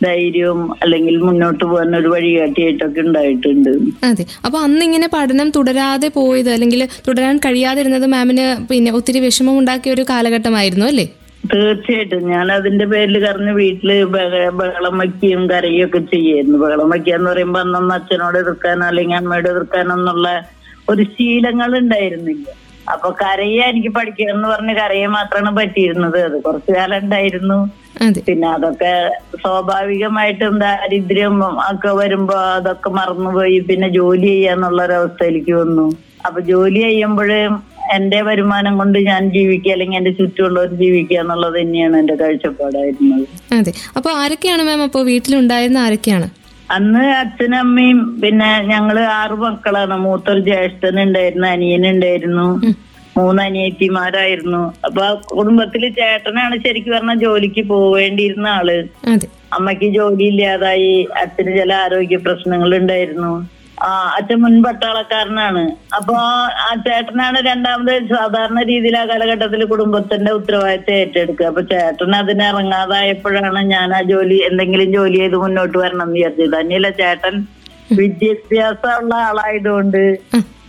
ധൈര്യവും അല്ലെങ്കിൽ മുന്നോട്ട് പോകാൻ ഒരു വഴികാട്ടിയായിട്ടൊക്കെ ഉണ്ടായിട്ടുണ്ട്.
അതെ. അപ്പൊ അന്ന് ഇങ്ങനെ പഠനം തുടരാതെ പോയത് അല്ലെങ്കിൽ തുടരാൻ കഴിയാതിരുന്നത് മാമിന് പിന്നെ ഒത്തിരി വിഷമം ഉണ്ടാക്കിയ ഒരു കാലഘട്ടമായിരുന്നു അല്ലേ?
തീർച്ചയായിട്ടും. ഞാൻ അതിന്റെ പേരിൽ കറഞ്ഞ് വീട്ടിൽ ബഹ- ബഹളം വയ്ക്കുകയും കരയുകയും ഒക്കെ ചെയ്യായിരുന്നു ബഹളം വയ്ക്കുക എന്ന് പറയുമ്പോ അന്നൊന്നും അച്ഛനോട് എതിർക്കാനോ അല്ലെങ്കിൽ അമ്മയോട് എതിർക്കാനോ എന്നുള്ള ഒരു ശീലങ്ങൾ ഉണ്ടായിരുന്നില്ല. അപ്പൊ കരയെ എനിക്ക് പഠിക്കണം എന്ന് പറഞ്ഞ് കരയെ മാത്രമാണ് പറ്റിയിരുന്നത്. അത് കുറച്ചു കാലം ഉണ്ടായിരുന്നു. പിന്നെ അതൊക്കെ സ്വാഭാവികമായിട്ടും ദാരിദ്ര്യം ഒക്കെ വരുമ്പോ അതൊക്കെ മറന്നുപോയി. പിന്നെ ജോലി ചെയ്യാന്നുള്ള ഒരവസ്ഥയിലേക്ക് വന്നു. അപ്പൊ ജോലി ചെയ്യുമ്പോഴും എന്റെ വരുമാനം കൊണ്ട് ഞാൻ ജീവിക്കുക അല്ലെങ്കിൽ എന്റെ ചുറ്റുമുള്ളവർ ജീവിക്കുക എന്നുള്ളത് തന്നെയാണ് എന്റെ കാഴ്ചപ്പാടായിരുന്നത്.
അതെ. അപ്പോൾ ആരൊക്കെയാണ് മാം അപ്പോൾ വീട്ടിലുണ്ടായിരുന്ന ആരൊക്കെയാണ്?
അന്ന് അച്ഛനും അമ്മയും പിന്നെ ഞങ്ങൾ ആറു മക്കളാണ്. മൂത്തൊരു ജ്യേഷ്ഠനുണ്ടായിരുന്നു അനിയനുണ്ടായിരുന്നു. മൂന്ന് അനിയത്തിമാരായിരുന്നു. അപ്പൊ കുടുംബത്തിൽ ചേട്ടനാണ് ശരിക്കും പറഞ്ഞ ജോലിക്ക് പോവേണ്ടിയിരുന്ന
ആൾ.
അമ്മയ്ക്ക് ജോലി ഇല്ലാതായി അച്ഛന് ചില ആരോഗ്യ പ്രശ്നങ്ങൾ ഉണ്ടായിരുന്നു അച്ഛൻ മുൻ പട്ടാളക്കാരനാണ് അപ്പൊ ആ ചേട്ടനാണ് രണ്ടാമത് സാധാരണ രീതിയിൽ ആ കാലഘട്ടത്തിൽ കുടുംബത്തിന്റെ ഉത്തരവാദിത്തം ഏറ്റെടുക്കുക. അപ്പൊ ചേട്ടൻ അതിന് ഇറങ്ങാതായപ്പോഴാണ് ഞാൻ ആ ജോലി എന്തെങ്കിലും ജോലി ചെയ്ത് മുന്നോട്ട് വരണം എന്ന് വിചാരിച്ചത്. തന്നെയല്ല ചേട്ടൻ വിദ്യാഭ്യാസമുള്ള ആളായതുകൊണ്ട്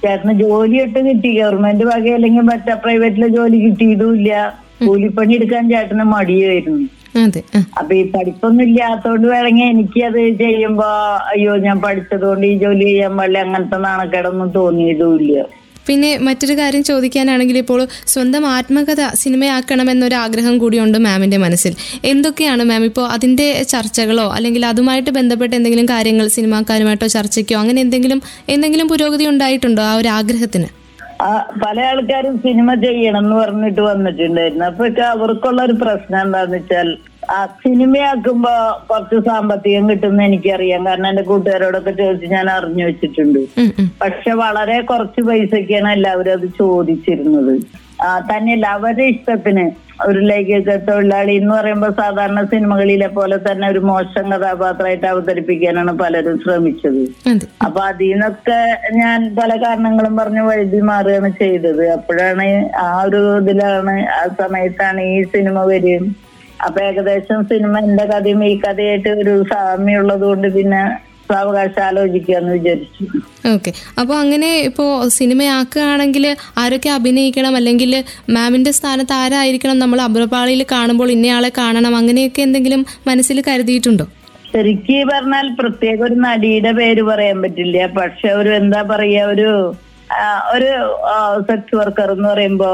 ചേട്ടന് ജോലി ഇട്ട് കിട്ടി. ഗവൺമെന്റ് വക അല്ലെങ്കിൽ മറ്റേ പ്രൈവറ്റിലെ ജോലി കിട്ടിയതുമില്ല കൂലിപ്പണി എടുക്കാൻ ചേട്ടന് മടിയായിരുന്നു. അപ്പൊ ഈ പഠിപ്പൊന്നും ഇല്ലാത്തോണ്ട് വേണമെങ്കിൽ എനിക്ക് അത് ചെയ്യുമ്പോ അയ്യോ ഞാൻ പഠിച്ചതുകൊണ്ട് ഈ ജോലി ചെയ്യാൻ പാടില്ല അങ്ങനത്തെ നാണക്കേടൊന്നും തോന്നിയതുമില്ല.
പിന്നെ മറ്റൊരു കാര്യം ചോദിക്കാനാണെങ്കിൽ ഇപ്പോൾ സ്വന്തം ആത്മകഥ സിനിമയാക്കണം എന്നൊരു ആഗ്രഹം കൂടിയുണ്ട് മാമിന്റെ മനസ്സിൽ. എന്തൊക്കെയാണ് മാം ഇപ്പോൾ അതിന്റെ ചർച്ചകളോ അല്ലെങ്കിൽ അതുമായിട്ട് ബന്ധപ്പെട്ട എന്തെങ്കിലും കാര്യങ്ങൾ സിനിമാക്കാരുമായിട്ടോ ചർച്ചയ്ക്കോ അങ്ങനെ എന്തെങ്കിലും എന്തെങ്കിലും പുരോഗതി ഉണ്ടായിട്ടുണ്ടോ ആ ഒരു ആഗ്രഹത്തിന്
പല ആൾക്കാരും സിനിമ ചെയ്യണം എന്ന് പറഞ്ഞിട്ട് വന്നിട്ടുണ്ടായിരുന്നു. അപ്പൊക്കെ അവർക്കുള്ള ഒരു പ്രശ്നം എന്താന്ന് വെച്ചാൽ ആ സിനിമയാക്കുമ്പോ കുറച്ച് സാമ്പത്തികം കിട്ടുന്ന എനിക്കറിയാം. കാരണം എന്റെ കൂട്ടുകാരോടൊക്കെ ചോദിച്ച് ഞാൻ അറിഞ്ഞു വെച്ചിട്ടുണ്ട്. പക്ഷെ വളരെ കുറച്ച് പൈസക്കാണ് എല്ലാവരും അത് ചോദിച്ചിരുന്നത്. തന്നെയല്ല അവരുടെ ഇഷ്ടത്തിന് ഒരു ലൈംഗിക തൊഴിലാളി എന്ന് പറയുമ്പോൾ സാധാരണ സിനിമകളിലെ പോലെ തന്നെ ഒരു മോശം കഥാപാത്രമായിട്ട് അവതരിപ്പിക്കാനാണ് പലരും ശ്രമിച്ചത്. അപ്പൊ അതിൽ നിന്നൊക്കെ ഞാൻ പല കാരണങ്ങളും പറഞ്ഞ് വഴുതി മാറുകയാണ് ചെയ്തത്. അപ്പോഴാണ് ആ ഒരു ഇതിലാണ് ആ സമയത്താണ് ഈ സിനിമ വരികയും. അപ്പൊ ഏകദേശം സിനിമ എന്റെ കഥയും ഈ കഥയായിട്ട് ഒരു സാമ്യമുള്ളത് കൊണ്ട് പിന്നെ സാവകാശം ആലോചിക്കാന്ന് വിചാരിച്ചു.
ഓക്കെ. അപ്പോൾ അങ്ങനെ ഇപ്പോൾ സിനിമയാക്കുകയാണെങ്കിൽ ആരൊക്കെ അഭിനയിക്കണം? അല്ലെങ്കിൽ മാമിന്റെ സ്ഥാനത്ത് ആരായിരിക്കണം? നമ്മൾ അബ്രപാളിയിൽ കാണുമ്പോൾ ഇന്നയാളെ കാണണം. അങ്ങനെയൊക്കെ എന്തെങ്കിലും മനസ്സിൽ കരുതിയിട്ടുണ്ടോ?
ശരിക്ക് പറഞ്ഞാൽ പ്രത്യേക ഒരു നടിയുടെ പേര് പറയാൻ പറ്റില്ല. പക്ഷെ ഒരു എന്താ പറയാ ഒരു ഒരു സെക്സ് വർക്കർ എന്ന് പറയുമ്പോ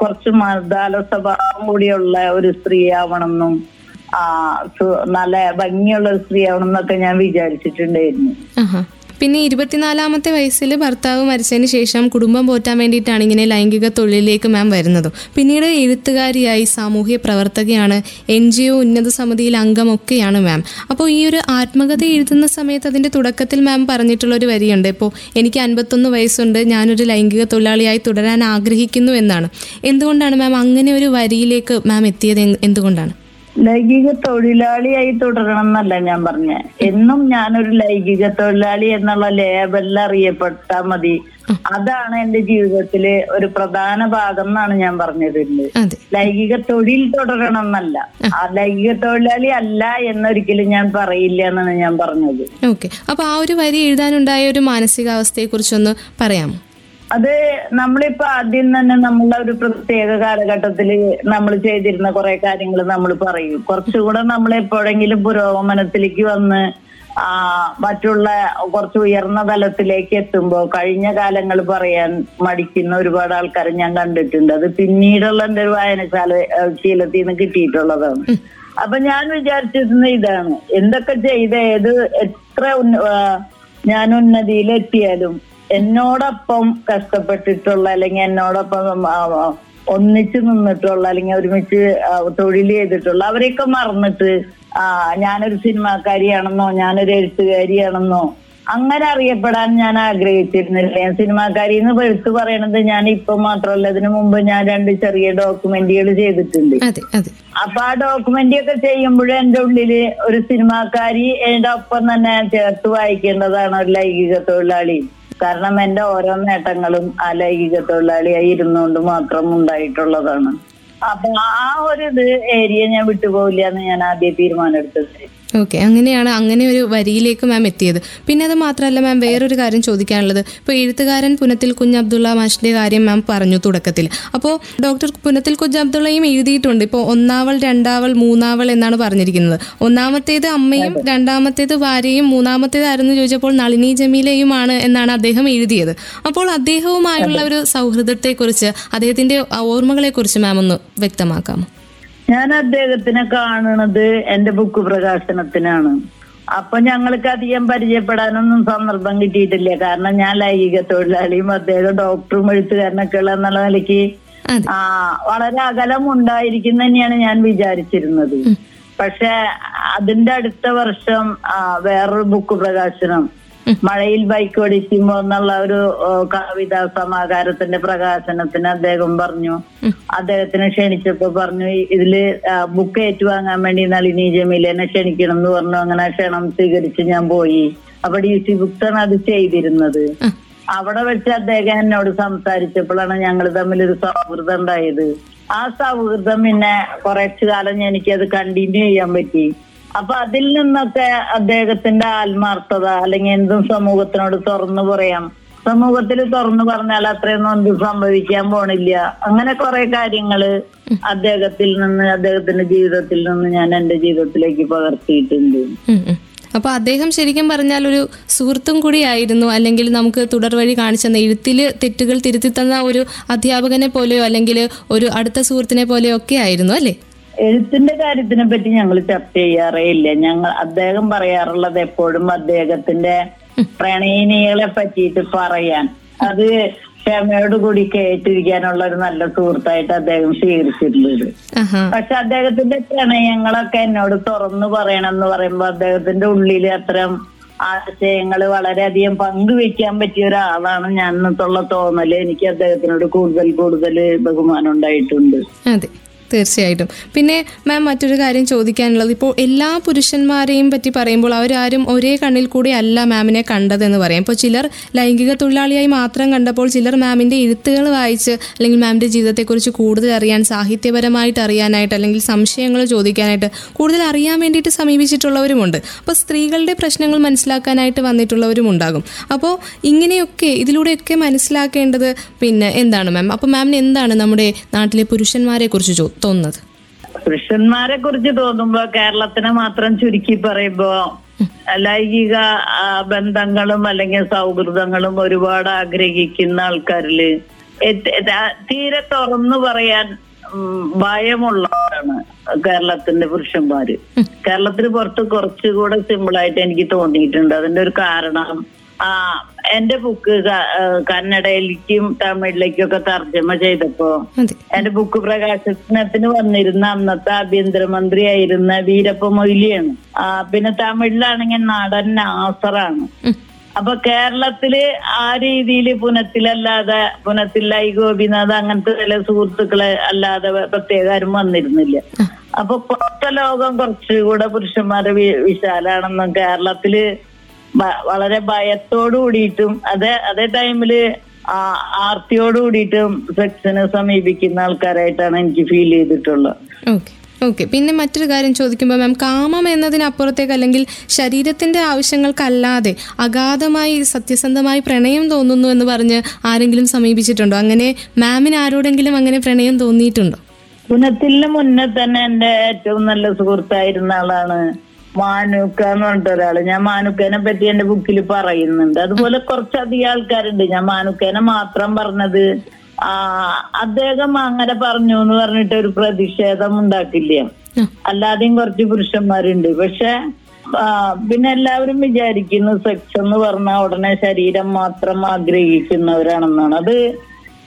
കുറച്ച് മർദ്ദാല സ്വഭാവം കൂടിയുള്ള ഒരു സ്ത്രീ ആവണമെന്നും നല്ല ഭംഗിയുള്ള ഒരു സ്ത്രീ ആവണം എന്നൊക്കെ ഞാൻ വിചാരിച്ചിട്ടുണ്ടായിരുന്നു.
പിന്നെ ഇരുപത്തിനാലാമത്തെ വയസ്സിൽ ഭർത്താവ് മരിച്ചതിന് ശേഷം കുടുംബം പോറ്റാൻ വേണ്ടിയിട്ടാണ് ഇങ്ങനെ ലൈംഗിക തൊഴിലിലേക്ക് മാം വരുന്നത്. പിന്നീട് എഴുത്തുകാരിയായി സാമൂഹ്യ പ്രവർത്തകയാണ് എൻ ജി ഒ ഉന്നത സമിതിയിൽ അംഗമൊക്കെയാണ് മാം. അപ്പോൾ ഈ ഒരു ആത്മകഥ എഴുതുന്ന സമയത്ത് അതിന്റെ തുടക്കത്തിൽ മാം പറഞ്ഞിട്ടുള്ള ഒരു വരിയുണ്ട്. ഇപ്പോൾ എനിക്ക് അൻപത്തൊന്ന് വയസ്സുണ്ട് ഞാനൊരു ലൈംഗിക തൊഴിലാളിയായി തുടരാൻ ആഗ്രഹിക്കുന്നു എന്നാണ്. എന്തുകൊണ്ടാണ് മാം അങ്ങനെ ഒരു വരിയിലേക്ക് മാം എത്തിയത്? എന്ത്- എന്തുകൊണ്ടാണ്?
ലൈംഗിക തൊഴിലാളിയായി തുടരണം എന്നല്ല ഞാൻ പറഞ്ഞ. എന്നും ഞാനൊരു ലൈംഗിക തൊഴിലാളി എന്നുള്ള ലേബലിൽ അറിയപ്പെട്ടാ മതി. അതാണ് എന്റെ ജീവിതത്തിലെ ഒരു പ്രധാന ഭാഗം എന്നാണ് ഞാൻ
പറഞ്ഞതിൽ
ലൈംഗിക തൊഴിൽ തുടരണം എന്നല്ല ആ ലൈംഗിക തൊഴിലാളി അല്ല എന്നൊരിക്കലും ഞാൻ പറയില്ല എന്നാണ് ഞാൻ പറഞ്ഞത്.
ഓക്കെ. അപ്പൊ ആ ഒരു വരി എഴുതാനുണ്ടായ ഒരു മാനസികാവസ്ഥയെക്കുറിച്ചൊന്ന് പറയാമോ?
അത് നമ്മളിപ്പോ ആദ്യം തന്നെ നമ്മളുടെ ഒരു പ്രത്യേക കാലഘട്ടത്തിൽ നമ്മൾ ചെയ്തിരുന്ന കുറെ കാര്യങ്ങൾ നമ്മൾ പറയും. കുറച്ചുകൂടെ നമ്മൾ എപ്പോഴെങ്കിലും പുരോഗമനത്തിലേക്ക് വന്ന് ആ മറ്റുള്ള കുറച്ച് ഉയർന്ന തലത്തിലേക്ക് എത്തുമ്പോൾ കഴിഞ്ഞ കാലങ്ങൾ പറയാൻ മടിക്കുന്ന ഒരുപാട് ആൾക്കാരെ ഞാൻ കണ്ടിട്ടുണ്ട്. അത് പിന്നീടുള്ള എന്റെ ഒരു വായനശാല ശീലത്തിൽ നിന്ന് കിട്ടിയിട്ടുള്ളതാണ്. അപ്പൊ ഞാൻ വിചാരിച്ചിരുന്ന ഇതാണ്. എന്തൊക്കെ ചെയ്ത് ഏത് എത്ര ഞാൻ ഉന്നതിയിലെത്തിയാലും എന്നോടൊപ്പം കഷ്ടപ്പെട്ടിട്ടുള്ള അല്ലെങ്കിൽ എന്നോടൊപ്പം ഒന്നിച്ചു നിന്നിട്ടുള്ള അല്ലെങ്കിൽ ഒരുമിച്ച് തൊഴിൽ ചെയ്തിട്ടുള്ള അവരെയൊക്കെ മറന്നിട്ട് ആ ഞാനൊരു സിനിമാക്കാരിയാണെന്നോ ഞാനൊരു എഴുത്തുകാരിയാണെന്നോ അങ്ങനെ അറിയപ്പെടാൻ ഞാൻ ആഗ്രഹിച്ചിരുന്നില്ല. ഞാൻ സിനിമാക്കാരി എന്ന് എടുത്തു പറയണത് ഞാൻ ഇപ്പൊ മാത്രമല്ല അതിനു മുമ്പ് ഞാൻ രണ്ട് ചെറിയ ഡോക്യുമെന്റികൾ ചെയ്തിട്ടുണ്ട്. അപ്പൊ ആ ഡോക്യുമെന്റി ഒക്കെ ചെയ്യുമ്പോഴും എന്റെ ഉള്ളിൽ ഒരു സിനിമാക്കാരി എന്റെ ഒപ്പം തന്നെ ചേർത്ത് വായിക്കേണ്ടതാണ് ഒരു ലൈംഗിക തൊഴിലാളി. കാരണം എന്റെ ഓരോ നേട്ടങ്ങളും ആ ലൈംഗിക തൊഴിലാളിയായി ഇരുന്നുകൊണ്ട് മാത്രം ഉണ്ടായിട്ടുള്ളതാണ്. അപ്പൊ ആ ഒരു ഇത് ഏരിയ ഞാൻ വിട്ടുപോകില്ല എന്ന് ഞാൻ ആദ്യം തീരുമാനം എടുത്തത്.
ഓക്കെ അങ്ങനെയാണ് അങ്ങനെ ഒരു വരിയിലേക്ക് മാം എത്തിയത്. പിന്നെ അത് മാത്രമല്ല മാം വേറൊരു കാര്യം ചോദിക്കാനുള്ളത്. ഇപ്പോൾ എഴുത്തുകാരൻ പുനത്തിൽ കുഞ്ഞ് അബ്ദുള്ള മാഷിന്റെ കാര്യം മാം പറഞ്ഞു തുടക്കത്തിൽ. അപ്പോൾ ഡോക്ടർ പുനത്തിൽ കുഞ്ഞ് അബ്ദുള്ളയും എഴുതിയിട്ടുണ്ട്. ഇപ്പോൾ ഒന്നാവൾ രണ്ടാവൾ മൂന്നാവൾ എന്നാണ് പറഞ്ഞിരിക്കുന്നത്. ഒന്നാമത്തേത് അമ്മയും രണ്ടാമത്തേത് ഭാര്യയും മൂന്നാമത്തേത് മൂന്നാമത്തേതായിരുന്നു ചോദിച്ചപ്പോൾ നളിനി ജമീലയുമാണ് എന്നാണ് അദ്ദേഹം എഴുതിയത്. അപ്പോൾ അദ്ദേഹവുമായുള്ള ഒരു സൗഹൃദത്തെക്കുറിച്ച് അദ്ദേഹത്തിന്റെ ഓർമ്മകളെക്കുറിച്ച് മാം ഒന്ന് വ്യക്തമാക്കാമോ?
ഞാൻ അദ്ദേഹത്തിനെ കാണുന്നത് എന്റെ ബുക്ക് പ്രകാശനത്തിനാണ്. അപ്പൊ ഞങ്ങൾക്ക് അധികം പരിചയപ്പെടാനൊന്നും സന്ദർഭം കിട്ടിയിട്ടില്ല. കാരണം ഞാൻ ലൈംഗിക തൊഴിലാളിയും അദ്ദേഹം ഡോക്ടറും എഴുത്തുകാരനൊക്കെ ഉള്ള എന്നുള്ള നിലയ്ക്ക് ആ വളരെ അകലം ഉണ്ടായിരിക്കും തന്നെയാണ് ഞാൻ വിചാരിച്ചിരുന്നത്. പക്ഷെ അതിന്റെ അടുത്ത വർഷം വേറൊരു ബുക്ക് പ്രകാശനം മഴയിൽ ബൈക്ക് ഓടിക്കുമ്പോ എന്നുള്ള ഒരു കവിത സമാഹാരത്തിന്റെ പ്രകാശനത്തിന് അദ്ദേഹം പറഞ്ഞു. അദ്ദേഹത്തിനെ ക്ഷണിച്ചപ്പോ പറഞ്ഞു ഇതിൽ ബുക്ക് ഏറ്റുവാങ്ങാൻ വേണ്ടി നളിനി ജമീലിനെ ക്ഷണിക്കണം എന്ന് പറഞ്ഞു. അങ്ങനെ ക്ഷണം സ്വീകരിച്ച് ഞാൻ പോയി. അപ്പൊ ഡി സി ബുക്സാണ് അത് ചെയ്തിരുന്നത്. അവിടെ വെച്ച് അദ്ദേഹം എന്നോട് സംസാരിച്ചപ്പോഴാണ് ഞങ്ങൾ തമ്മിൽ ഒരു സൗഹൃദം ഉണ്ടായത്. ആ സൗഹൃദം പിന്നെ കുറച്ചു കാലം എനിക്കത് കണ്ടിന്യൂ ചെയ്യാൻ പറ്റി. അപ്പൊ അതിൽ നിന്നൊക്കെ അദ്ദേഹത്തിന്റെ ആത്മാർത്ഥത അല്ലെങ്കിൽ എന്തും സമൂഹത്തിനോട് തുറന്നു പറയാം. സമൂഹത്തിൽ തുറന്നു പറഞ്ഞാൽ അത്രയൊന്നും എന്തും സംഭവിക്കാൻ പോണില്ല. അങ്ങനെ കുറെ കാര്യങ്ങൾ അദ്ദേഹത്തിൽ നിന്ന് അദ്ദേഹത്തിന്റെ ജീവിതത്തിൽ നിന്ന് ഞാൻ എന്റെ ജീവിതത്തിലേക്ക് പകർത്തിയിട്ടുണ്ട്.
അപ്പൊ അദ്ദേഹം ശരിക്കും പറഞ്ഞാൽ ഒരു സുഹൃത്തും കൂടിയായിരുന്നു അല്ലെങ്കിൽ നമുക്ക് തുടർ വഴി കാണിച്ചു തന്ന എഴുത്തിൽ തെറ്റുകൾ തിരുത്തി തന്ന ഒരു അധ്യാപകനെ പോലെയോ അല്ലെങ്കിൽ ഒരു അടുത്ത സുഹൃത്തിനെ പോലെയോ ഒക്കെ ആയിരുന്നു അല്ലേ?
എഴുത്തിന്റെ കാര്യത്തിനെ പറ്റി ഞങ്ങൾ ചർച്ച ചെയ്യാറേ ഇല്ല. ഞങ്ങൾ അദ്ദേഹം പറയാറുള്ളത് എപ്പോഴും അദ്ദേഹത്തിന്റെ പ്രണയിനികളെ പറ്റിയിട്ട് പറയാൻ. അത് ക്ഷമയോട് കൂടി കേട്ടിരിക്കാനുള്ള ഒരു നല്ല സുഹൃത്തായിട്ട് അദ്ദേഹം സ്വീകരിച്ചിട്ടുള്ളത്. പക്ഷെ അദ്ദേഹത്തിന്റെ പ്രണയങ്ങളൊക്കെ എന്നോട് തുറന്നു പറയണം എന്ന് പറയുമ്പോ അദ്ദേഹത്തിന്റെ ഉള്ളിൽ അത്തരം ആശയങ്ങൾ വളരെയധികം പങ്കുവെക്കാൻ പറ്റിയ ഒരാളാണ് ഞാൻ എന്നുള്ള തോന്നൽ എനിക്ക് അദ്ദേഹത്തിനോട് കൂടുതൽ കൂടുതൽ ബഹുമാനം ഉണ്ടായിട്ടുണ്ട്.
തീർച്ചയായിട്ടും. പിന്നെ മാം മറ്റൊരു കാര്യം ചോദിക്കാനുള്ളത് ഇപ്പോൾ എല്ലാ പുരുഷന്മാരെയും പറ്റി പറയുമ്പോൾ അവരാരും ഒരേ കണ്ണിൽ കൂടി അല്ല മാമിനെ കണ്ടതെന്ന് പറയാം. ഇപ്പോൾ ചിലർ ലൈംഗിക തൊഴിലാളിയായി മാത്രം കണ്ടപ്പോൾ ചിലർ മാമിന്റെ എഴുത്തുകൾ വായിച്ച് അല്ലെങ്കിൽ മാമിന്റെ ജീവിതത്തെക്കുറിച്ച് കൂടുതൽ അറിയാൻ സാഹിത്യപരമായിട്ട് അറിയാനായിട്ട് അല്ലെങ്കിൽ സംശയങ്ങൾ ചോദിക്കാനായിട്ട് കൂടുതൽ അറിയാൻ വേണ്ടിയിട്ട് സമീപിച്ചിട്ടുള്ളവരുമുണ്ട്. അപ്പോൾ സ്ത്രീകളുടെ പ്രശ്നങ്ങൾ മനസ്സിലാക്കാനായിട്ട് വന്നിട്ടുള്ളവരും ഉണ്ടാകും. അപ്പോൾ ഇങ്ങനെയൊക്കെ ഇതിലൂടെയൊക്കെ മനസ്സിലാക്കേണ്ടത് പിന്നെ എന്താണ് മാം അപ്പോൾ മാമിന് എന്താണ് നമ്മുടെ നാട്ടിലെ പുരുഷന്മാരെ കുറിച്ച് തോന്നുന്നത്
പുരുഷന്മാരെ കുറിച്ച് തോന്നുമ്പോ കേരളത്തിനെ മാത്രം ചുരുക്കി പറയുമ്പോ ലൈംഗിക ബന്ധങ്ങളും അല്ലെങ്കിൽ സൗഹൃദങ്ങളും ഒരുപാട് ആഗ്രഹിക്കുന്ന ആൾക്കാരിൽ തീരെ തുറന്നു പറയാൻ ഉം, ഭയമുള്ളവരാണ് കേരളത്തിന്റെ പുരുഷന്മാര്. കേരളത്തിന് പുറത്ത് കുറച്ചുകൂടെ സിമ്പിളായിട്ട് എനിക്ക് തോന്നിയിട്ടുണ്ട്. അതിന്റെ ഒരു കാരണം ആ എന്റെ ബുക്ക് കന്നഡയിലേക്കും തമിഴിലേക്കും ഒക്കെ തർജമ ചെയ്തപ്പോ എന്റെ ബുക്ക് പ്രകാശനത്തിന് വന്നിരുന്ന അന്നത്തെ ആഭ്യന്തരമന്ത്രിയായിരുന്ന വീരപ്പ മൊയ്ലിയാണ്. പിന്നെ തമിഴിലാണെങ്കിൽ നടൻ നാസറാണ്. അപ്പൊ കേരളത്തിൽ ആ രീതിയിൽ പുനത്തിലല്ലാതെ പുനത്തിലായി ഗോപിനാഥ് അങ്ങനത്തെ ചില സുഹൃത്തുക്കളെ അല്ലാതെ പ്രത്യേക ആരും വന്നിരുന്നില്ല. അപ്പൊ പുറത്തെ ലോകം കുറച്ചുകൂടെ പുരുഷന്മാരെ വിശാലാണെന്നും കേരളത്തിൽ വളരെ ഭയത്തോടു കൂടിയിട്ടും അതേ അതേ ടൈമിൽ ആർത്തിയോട് കൂടിയിട്ടും സെക്സിനെ സമീപിക്കുന്ന ആൾക്കാരായിട്ടാണ് എനിക്ക് ഫീൽ ചെയ്തിട്ടുള്ളത്.
Okay okay. പിന്നെ മറ്റൊരു കാര്യം ചോദിക്കുമ്പോൾ മാം കാമം എന്നതിനപ്പുറത്തേക്ക് അല്ലെങ്കിൽ ശരീരത്തിന്റെ ആവശ്യങ്ങൾക്കല്ലാതെ അഗാധമായി സത്യസന്ധമായി പ്രണയം തോന്നുന്നു എന്ന് പറഞ്ഞ് ആരെങ്കിലും സമീപിച്ചിട്ടുണ്ടോ? അങ്ങനെ മാമിന് ആരോടെങ്കിലും അങ്ങനെ പ്രണയം തോന്നിയിട്ടുണ്ടോ?
പുനത്തിന് മുന്നേ തന്നെ എന്റെ ഏറ്റവും നല്ല സുഹൃത്തായിരുന്ന ആളാണ് മാനുക്ക എന്ന് പറഞ്ഞിട്ട് ഒരാൾ. ഞാൻ മാനുക്കേനെ പറ്റി എന്റെ ബുക്കിൽ പറയുന്നുണ്ട്. അതുപോലെ കുറച്ചധികം ആൾക്കാരുണ്ട്. ഞാൻ മാനുക്കേനെ മാത്രം പറഞ്ഞത് ആ അദ്ദേഹം അങ്ങനെ പറഞ്ഞു എന്ന് പറഞ്ഞിട്ട് ഒരു പ്രതിഷേധം ഉണ്ടാക്കില്ല? അല്ലാതെയും കുറച്ച് പുരുഷന്മാരുണ്ട്. പക്ഷെ പിന്നെ എല്ലാവരും വിചാരിക്കുന്നു സെക്സ് എന്ന് പറഞ്ഞാൽ ഉടനെ ശരീരം മാത്രം ആഗ്രഹിക്കുന്നവരാണെന്നാണ്. അത്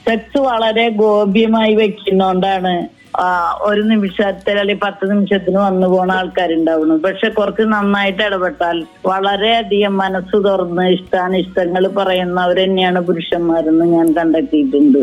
സെക്സ് വളരെ ഗോപ്യമായി വെക്കുന്നോണ്ടാണ് ഒരു നിമിഷത്തിൽ അല്ലെങ്കിൽ പത്ത് നിമിഷത്തിന് വന്നു പോണ ആൾക്കാരുണ്ടാവുന്നു. പക്ഷെ കുറച്ച് നന്നായിട്ട് ഇടപെട്ടാൽ വളരെയധികം മനസ്സ് തുറന്ന് ഇഷ്ടാനിഷ്ടങ്ങൾ പറയുന്നവർ തന്നെയാണ് പുരുഷന്മാരെന്ന് ഞാൻ കണ്ടെത്തിയിട്ടുണ്ട്.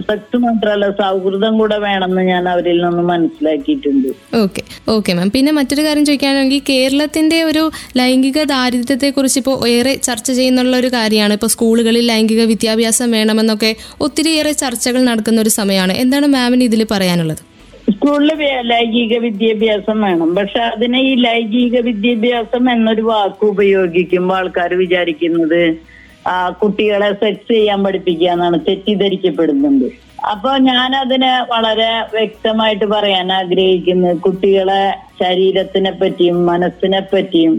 സെക്സ് മാത്രമല്ല സൗഹൃദം കൂടെ വേണമെന്ന് ഞാൻ അവരിൽ നിന്ന് മനസ്സിലാക്കിയിട്ടുണ്ട്.
Okay okay ma'am. പിന്നെ മറ്റൊരു കാര്യം ചോദിക്കുകയാണെങ്കിൽ കേരളത്തിന്റെ ഒരു ലൈംഗിക ദാരിദ്ര്യത്തെ കുറിച്ച് ഇപ്പോൾ ഏറെ ചർച്ച ചെയ്യുന്നുള്ള ഒരു കാര്യമാണ്. ഇപ്പോൾ സ്കൂളുകളിൽ ലൈംഗിക വിദ്യാഭ്യാസം വേണമെന്നൊക്കെ ഒത്തിരിയേറെ ചർച്ചകൾ നടക്കുന്ന ഒരു സമയമാണ്. എന്താണ് മാമിന് ഇതിൽ പറയാനുള്ളത്?
സ്കൂളിൽ ലൈംഗിക വിദ്യാഭ്യാസം വേണം. പക്ഷെ അതിനെ ഈ ലൈംഗിക വിദ്യാഭ്യാസം എന്നൊരു വാക്ക് ഉപയോഗിക്കുമ്പോൾ ആൾക്കാർ വിചാരിക്കുന്നത് കുട്ടികളെ സെക്സ് ചെയ്യാൻ പഠിപ്പിക്കുക എന്നാണ് തെറ്റിദ്ധരിക്കപ്പെടുന്നുണ്ട്. അപ്പൊ ഞാൻ അതിനെ വളരെ വ്യക്തമായിട്ട് പറയാൻ ആഗ്രഹിക്കുന്നു. കുട്ടികളെ ശരീരത്തിനെ പറ്റിയും മനസ്സിനെ പറ്റിയും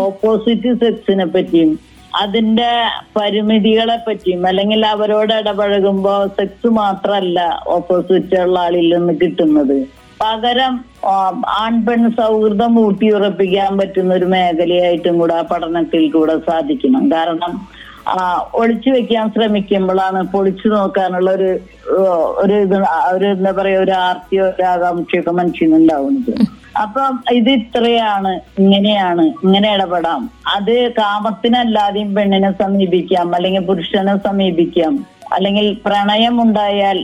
ഓപ്പോസിറ്റ് സെക്സിനെ പറ്റിയും അതിന്റെ പരിമിതികളെ പറ്റിയും അല്ലെങ്കിൽ അവരോട് ഇടപഴകുമ്പോ സെക്സ് മാത്രമല്ല ഓപ്പോസിറ്റ് ഉള്ള ആളിൽ നിന്ന് കിട്ടുന്നത്. പകരം ആൺ പെൺ സൗഹൃദം ഊട്ടിയുറപ്പിക്കാൻ പറ്റുന്ന ഒരു മേഖലയായിട്ടും കൂടെ ആ പഠനത്തിൽ കൂടെ സാധിക്കണം. കാരണം ഒളിച്ചു വെക്കാൻ ശ്രമിക്കുമ്പോഴാണ് പൊളിച്ചു നോക്കാനുള്ള ഒരു ഒരു ഇത് ഒരു എന്താ പറയാ ഒരു ആർത്തിയോ ഒരു ആകാംക്ഷയൊക്കെ മനുഷ്യനുണ്ടാവുന്നത് അപ്പം ഇത് ഇത്രയാണ് ഇങ്ങനെയാണ് ഇങ്ങനെ ഇടപെടാം. അത് കാമത്തിനല്ലാതെയും പെണ്ണിനെ സമീപിക്കാം അല്ലെങ്കിൽ പുരുഷനെ സമീപിക്കാം. അല്ലെങ്കിൽ പ്രണയം ഉണ്ടായാൽ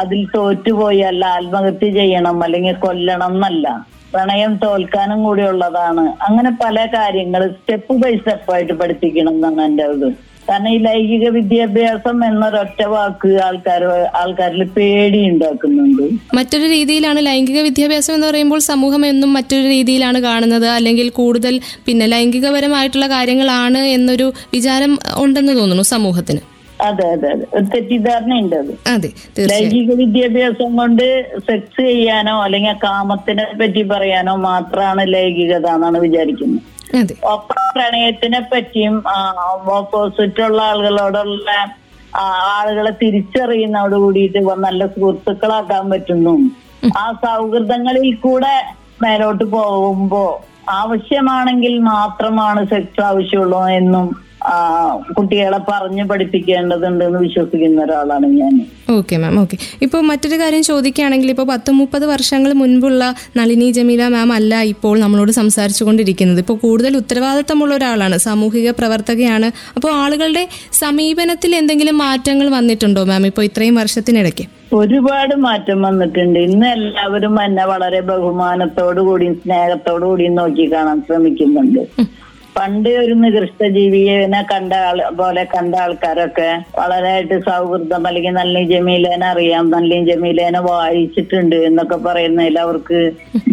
അതിൽ തോറ്റുപോയാൽ ആത്മഹത്യ ചെയ്യണം അല്ലെങ്കിൽ കൊല്ലണം എന്നല്ല. പ്രണയം തോൽക്കാനും കൂടി ഉള്ളതാണ്. അങ്ങനെ പല കാര്യങ്ങൾ സ്റ്റെപ്പ് ബൈ സ്റ്റെപ്പായിട്ട് പഠിപ്പിക്കണം എന്നാണ് എന്റെ ഇത്. കാരണം ഈ ലൈംഗിക വിദ്യാഭ്യാസം എന്നൊരൊറ്റ വാക്ക് ആൾക്കാർ ആൾക്കാരിൽ പേടി ഉണ്ടാക്കുന്നുണ്ട്.
മറ്റൊരു രീതിയിലാണ് ലൈംഗിക വിദ്യാഭ്യാസം എന്ന് പറയുമ്പോൾ സമൂഹം എന്നും മറ്റൊരു രീതിയിലാണ് കാണുന്നത്. അല്ലെങ്കിൽ കൂടുതൽ പിന്നെ ലൈംഗികപരമായിട്ടുള്ള കാര്യങ്ങളാണ് എന്നൊരു വിചാരം ഉണ്ടെന്ന് തോന്നുന്നു സമൂഹത്തിന്.
അതെ അതെ അതെ. ഒരു തെറ്റിദ്ധാരണയുണ്ട് അത്.
അതെ
ലൈംഗിക വിദ്യാഭ്യാസം കൊണ്ട് സെക്സ് ചെയ്യാനോ അല്ലെങ്കിൽ കാമത്തിനെ പറ്റി പറയാനോ മാത്രമാണ് ലൈംഗികത എന്നാണ് വിചാരിക്കുന്നത്. പ്രണയത്തിനെ പറ്റിയും ഓപ്പോസിറ്റ് ഉള്ള ആളുകളോടുള്ള ആളുകളെ തിരിച്ചറിയുന്നതോട് കൂടിയിട്ട് നല്ല സുഹൃത്തുക്കളാക്കാൻ പറ്റുന്നു. ആ സൗഹൃദങ്ങളിൽ കൂടെ മേലോട്ട് പോകുമ്പോ ആവശ്യമാണെങ്കിൽ മാത്രമാണ് സെക്സ് ആവശ്യമുള്ളൂ എന്നും കുട്ടികളെ പറഞ്ഞു പഠിപ്പിക്കേണ്ടതുണ്ട് എന്ന് വിശ്വസിക്കുന്ന ഒരാളാണ് ഞാൻ.
Okay ma'am okay. ഇപ്പോൾ മറ്റൊരു കാര്യം ചോദിക്കുകയാണെങ്കിൽ ഇപ്പോൾ പത്ത് മുപ്പത് വർഷങ്ങൾ മുൻപുള്ള നളിനി ജമീല മാം അല്ല ഇപ്പോൾ നമ്മളോട് സംസാരിച്ചു കൊണ്ടിരിക്കുന്നത് ഇപ്പോൾ കൂടുതൽ ഉത്തരവാദിത്തമുള്ള ഒരാളാണ് സാമൂഹിക പ്രവർത്തകയാണ്. അപ്പോൾ ആളുകളുടെ സമീപനത്തിൽ എന്തെങ്കിലും മാറ്റങ്ങൾ വന്നിട്ടുണ്ടോ മാം ഇപ്പോൾ ഇത്രയും വർഷത്തിനിടയ്ക്ക്?
ഒരുപാട് മാറ്റം വന്നിട്ടുണ്ട്. ഇന്ന് എല്ലാവരും എന്നെ വളരെ ബഹുമാനത്തോടു കൂടിയും സ്നേഹത്തോടു കൂടിയും നോക്കി കാണാൻ ശ്രമിക്കുന്നുണ്ട്. പണ്ട് ഒരു നികൃഷ്ട ജീവിയെ കണ്ട ആൾ പോലെ കണ്ട ആൾക്കാരൊക്കെ വളരെയായിട്ട് സൗഹൃദം അല്ലെങ്കിൽ നല്ല ജമീലേനെ അറിയാം നല്ല ജമീലേനെ വായിച്ചിട്ടുണ്ട് എന്നൊക്കെ പറയുന്നതിൽ അവർക്ക്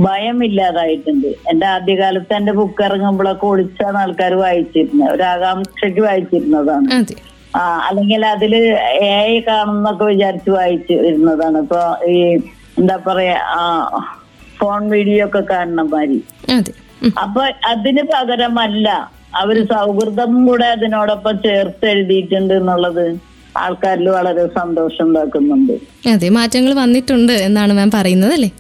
ഭയമില്ലാതായിട്ടുണ്ട്. എന്റെ ആദ്യകാലത്ത് എന്റെ ബുക്ക് ഇറങ്ങുമ്പോഴൊക്കെ ഒളിച്ചാണ് ആൾക്കാർ വായിച്ചിരുന്നത്. ഒരു ആകാംക്ഷയ്ക്ക് വായിച്ചിരുന്നതാണ്. ആ അല്ലെങ്കിൽ അതിൽ എ കാണുന്നൊക്കെ വിചാരിച്ച് വായിച്ചു ഇരുന്നതാണ് ഇപ്പൊ ഈ എന്താ പറയാ ഫോൺ വീഡിയോ ഒക്കെ കാണുന്ന മാതിരി. അപ്പൊ അതിന് പകരമല്ല അവർ സൗഹൃദം കൂടെ അതിനോടൊപ്പം ചേർത്ത് എഴുതിയിട്ടുണ്ട് എന്നുള്ളത് ആൾക്കാരിൽ വളരെ സന്തോഷം ഉണ്ടാക്കുന്നുണ്ട്.
അതെ മാറ്റങ്ങൾ വന്നിട്ടുണ്ട് എന്നാണ് മാം പറയുന്നത് അല്ലേ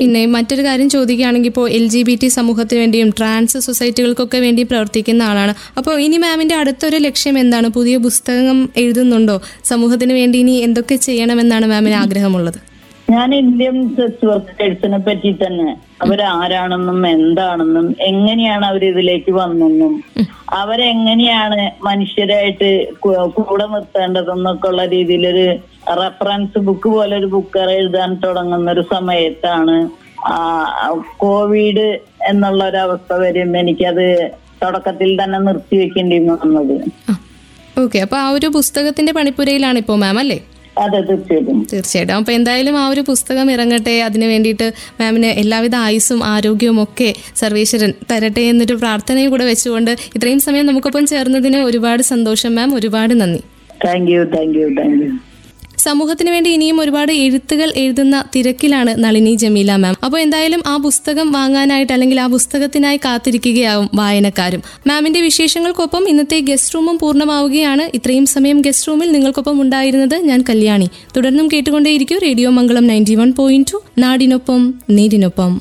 പിന്നെ മറ്റൊരു കാര്യം ചോദിക്കുകയാണെങ്കിൽ ഇപ്പോൾ എൽ ജി ബി ടി സമൂഹത്തിന് വേണ്ടിയും ട്രാൻസ് സൊസൈറ്റികൾക്കൊക്കെ വേണ്ടി പ്രവർത്തിക്കുന്ന ആളാണ്. അപ്പോൾ ഇനി മാമിന്റെ അടുത്തൊരു ലക്ഷ്യം എന്താണ്? പുതിയ പുസ്തകം എഴുതുന്നുണ്ടോ? സമൂഹത്തിന് വേണ്ടി ഇനി എന്തൊക്കെ ചെയ്യണമെന്നാണ് മാമിന് ആഗ്രഹമുള്ളത്?
ഞാൻ ഇന്ത്യൻ സെക്സ് വർക്കേഴ്സിനെ പറ്റി തന്നെ അവരാരാണെന്നും എന്താണെന്നും എങ്ങനെയാണ് അവർ ഇതിലേക്ക് വന്നെന്നും അവരെങ്ങനെയാണ് മനുഷ്യരായിട്ട് കൂടെ നിർത്തേണ്ടതെന്നൊക്കെ ഉള്ള രീതിയിലൊരു റെഫറൻസ് ബുക്ക് പോലെ ഒരു ബുക്ക് എഴുതാൻ തുടങ്ങുന്ന ഒരു സമയത്താണ് കോവിഡ് എന്നുള്ള ഒരു അവസ്ഥ വരുമ്പോ എനിക്കത് തുടക്കത്തിൽ തന്നെ നിർത്തിവെക്കേണ്ടി വന്നത്.
ഓക്കെ അപ്പൊ ആ ഒരു പുസ്തകത്തിന്റെ പണിപ്പുരയിലാണ് ഇപ്പോ മാം അല്ലേ?
അതെ തീർച്ചയായിട്ടും.
തീർച്ചയായിട്ടും. അപ്പോൾ എന്തായാലും ആ ഒരു പുസ്തകം ഇറങ്ങട്ടെ. അതിനു വേണ്ടിയിട്ട് മാമിന് എല്ലാവിധ ആയുസ്സും ആരോഗ്യവും ഒക്കെ സർവേശ്വരൻ തരട്ടെ എന്നൊരു പ്രാർത്ഥനയും കൂടെ വെച്ചുകൊണ്ട് ഇത്രയും സമയം നമുക്കൊപ്പം ചേർന്നതിന് ഒരുപാട് സന്തോഷം മാം. ഒരുപാട് നന്ദി.
Thank you thank you thank you
സമൂഹത്തിന് വേണ്ടി ഇനിയും ഒരുപാട് എഴുത്തുകൾ എഴുതുന്ന തിരക്കിലാണ് നളിനി ജമീല മാം. അപ്പോൾ എന്തായാലും ആ പുസ്തകം വാങ്ങാനായിട്ട് അല്ലെങ്കിൽ ആ പുസ്തകത്തിനായി കാത്തിരിക്കുകയാവും വായനക്കാരും. മാമിന്റെ വിശേഷങ്ങൾക്കൊപ്പം ഇന്നത്തെ ഗസ്റ്റ് റൂമും പൂർണമാവുകയാണ്. ഇത്രയും സമയം ഗസ്റ്റ് റൂമിൽ നിങ്ങൾക്കൊപ്പം ഉണ്ടായിരുന്നത് ഞാൻ കല്യാണി. തുടർന്നും കേട്ടുകൊണ്ടേയിരിക്കും radio Mangalam ninety one point two. നാടിനൊപ്പം നേരിനൊപ്പം.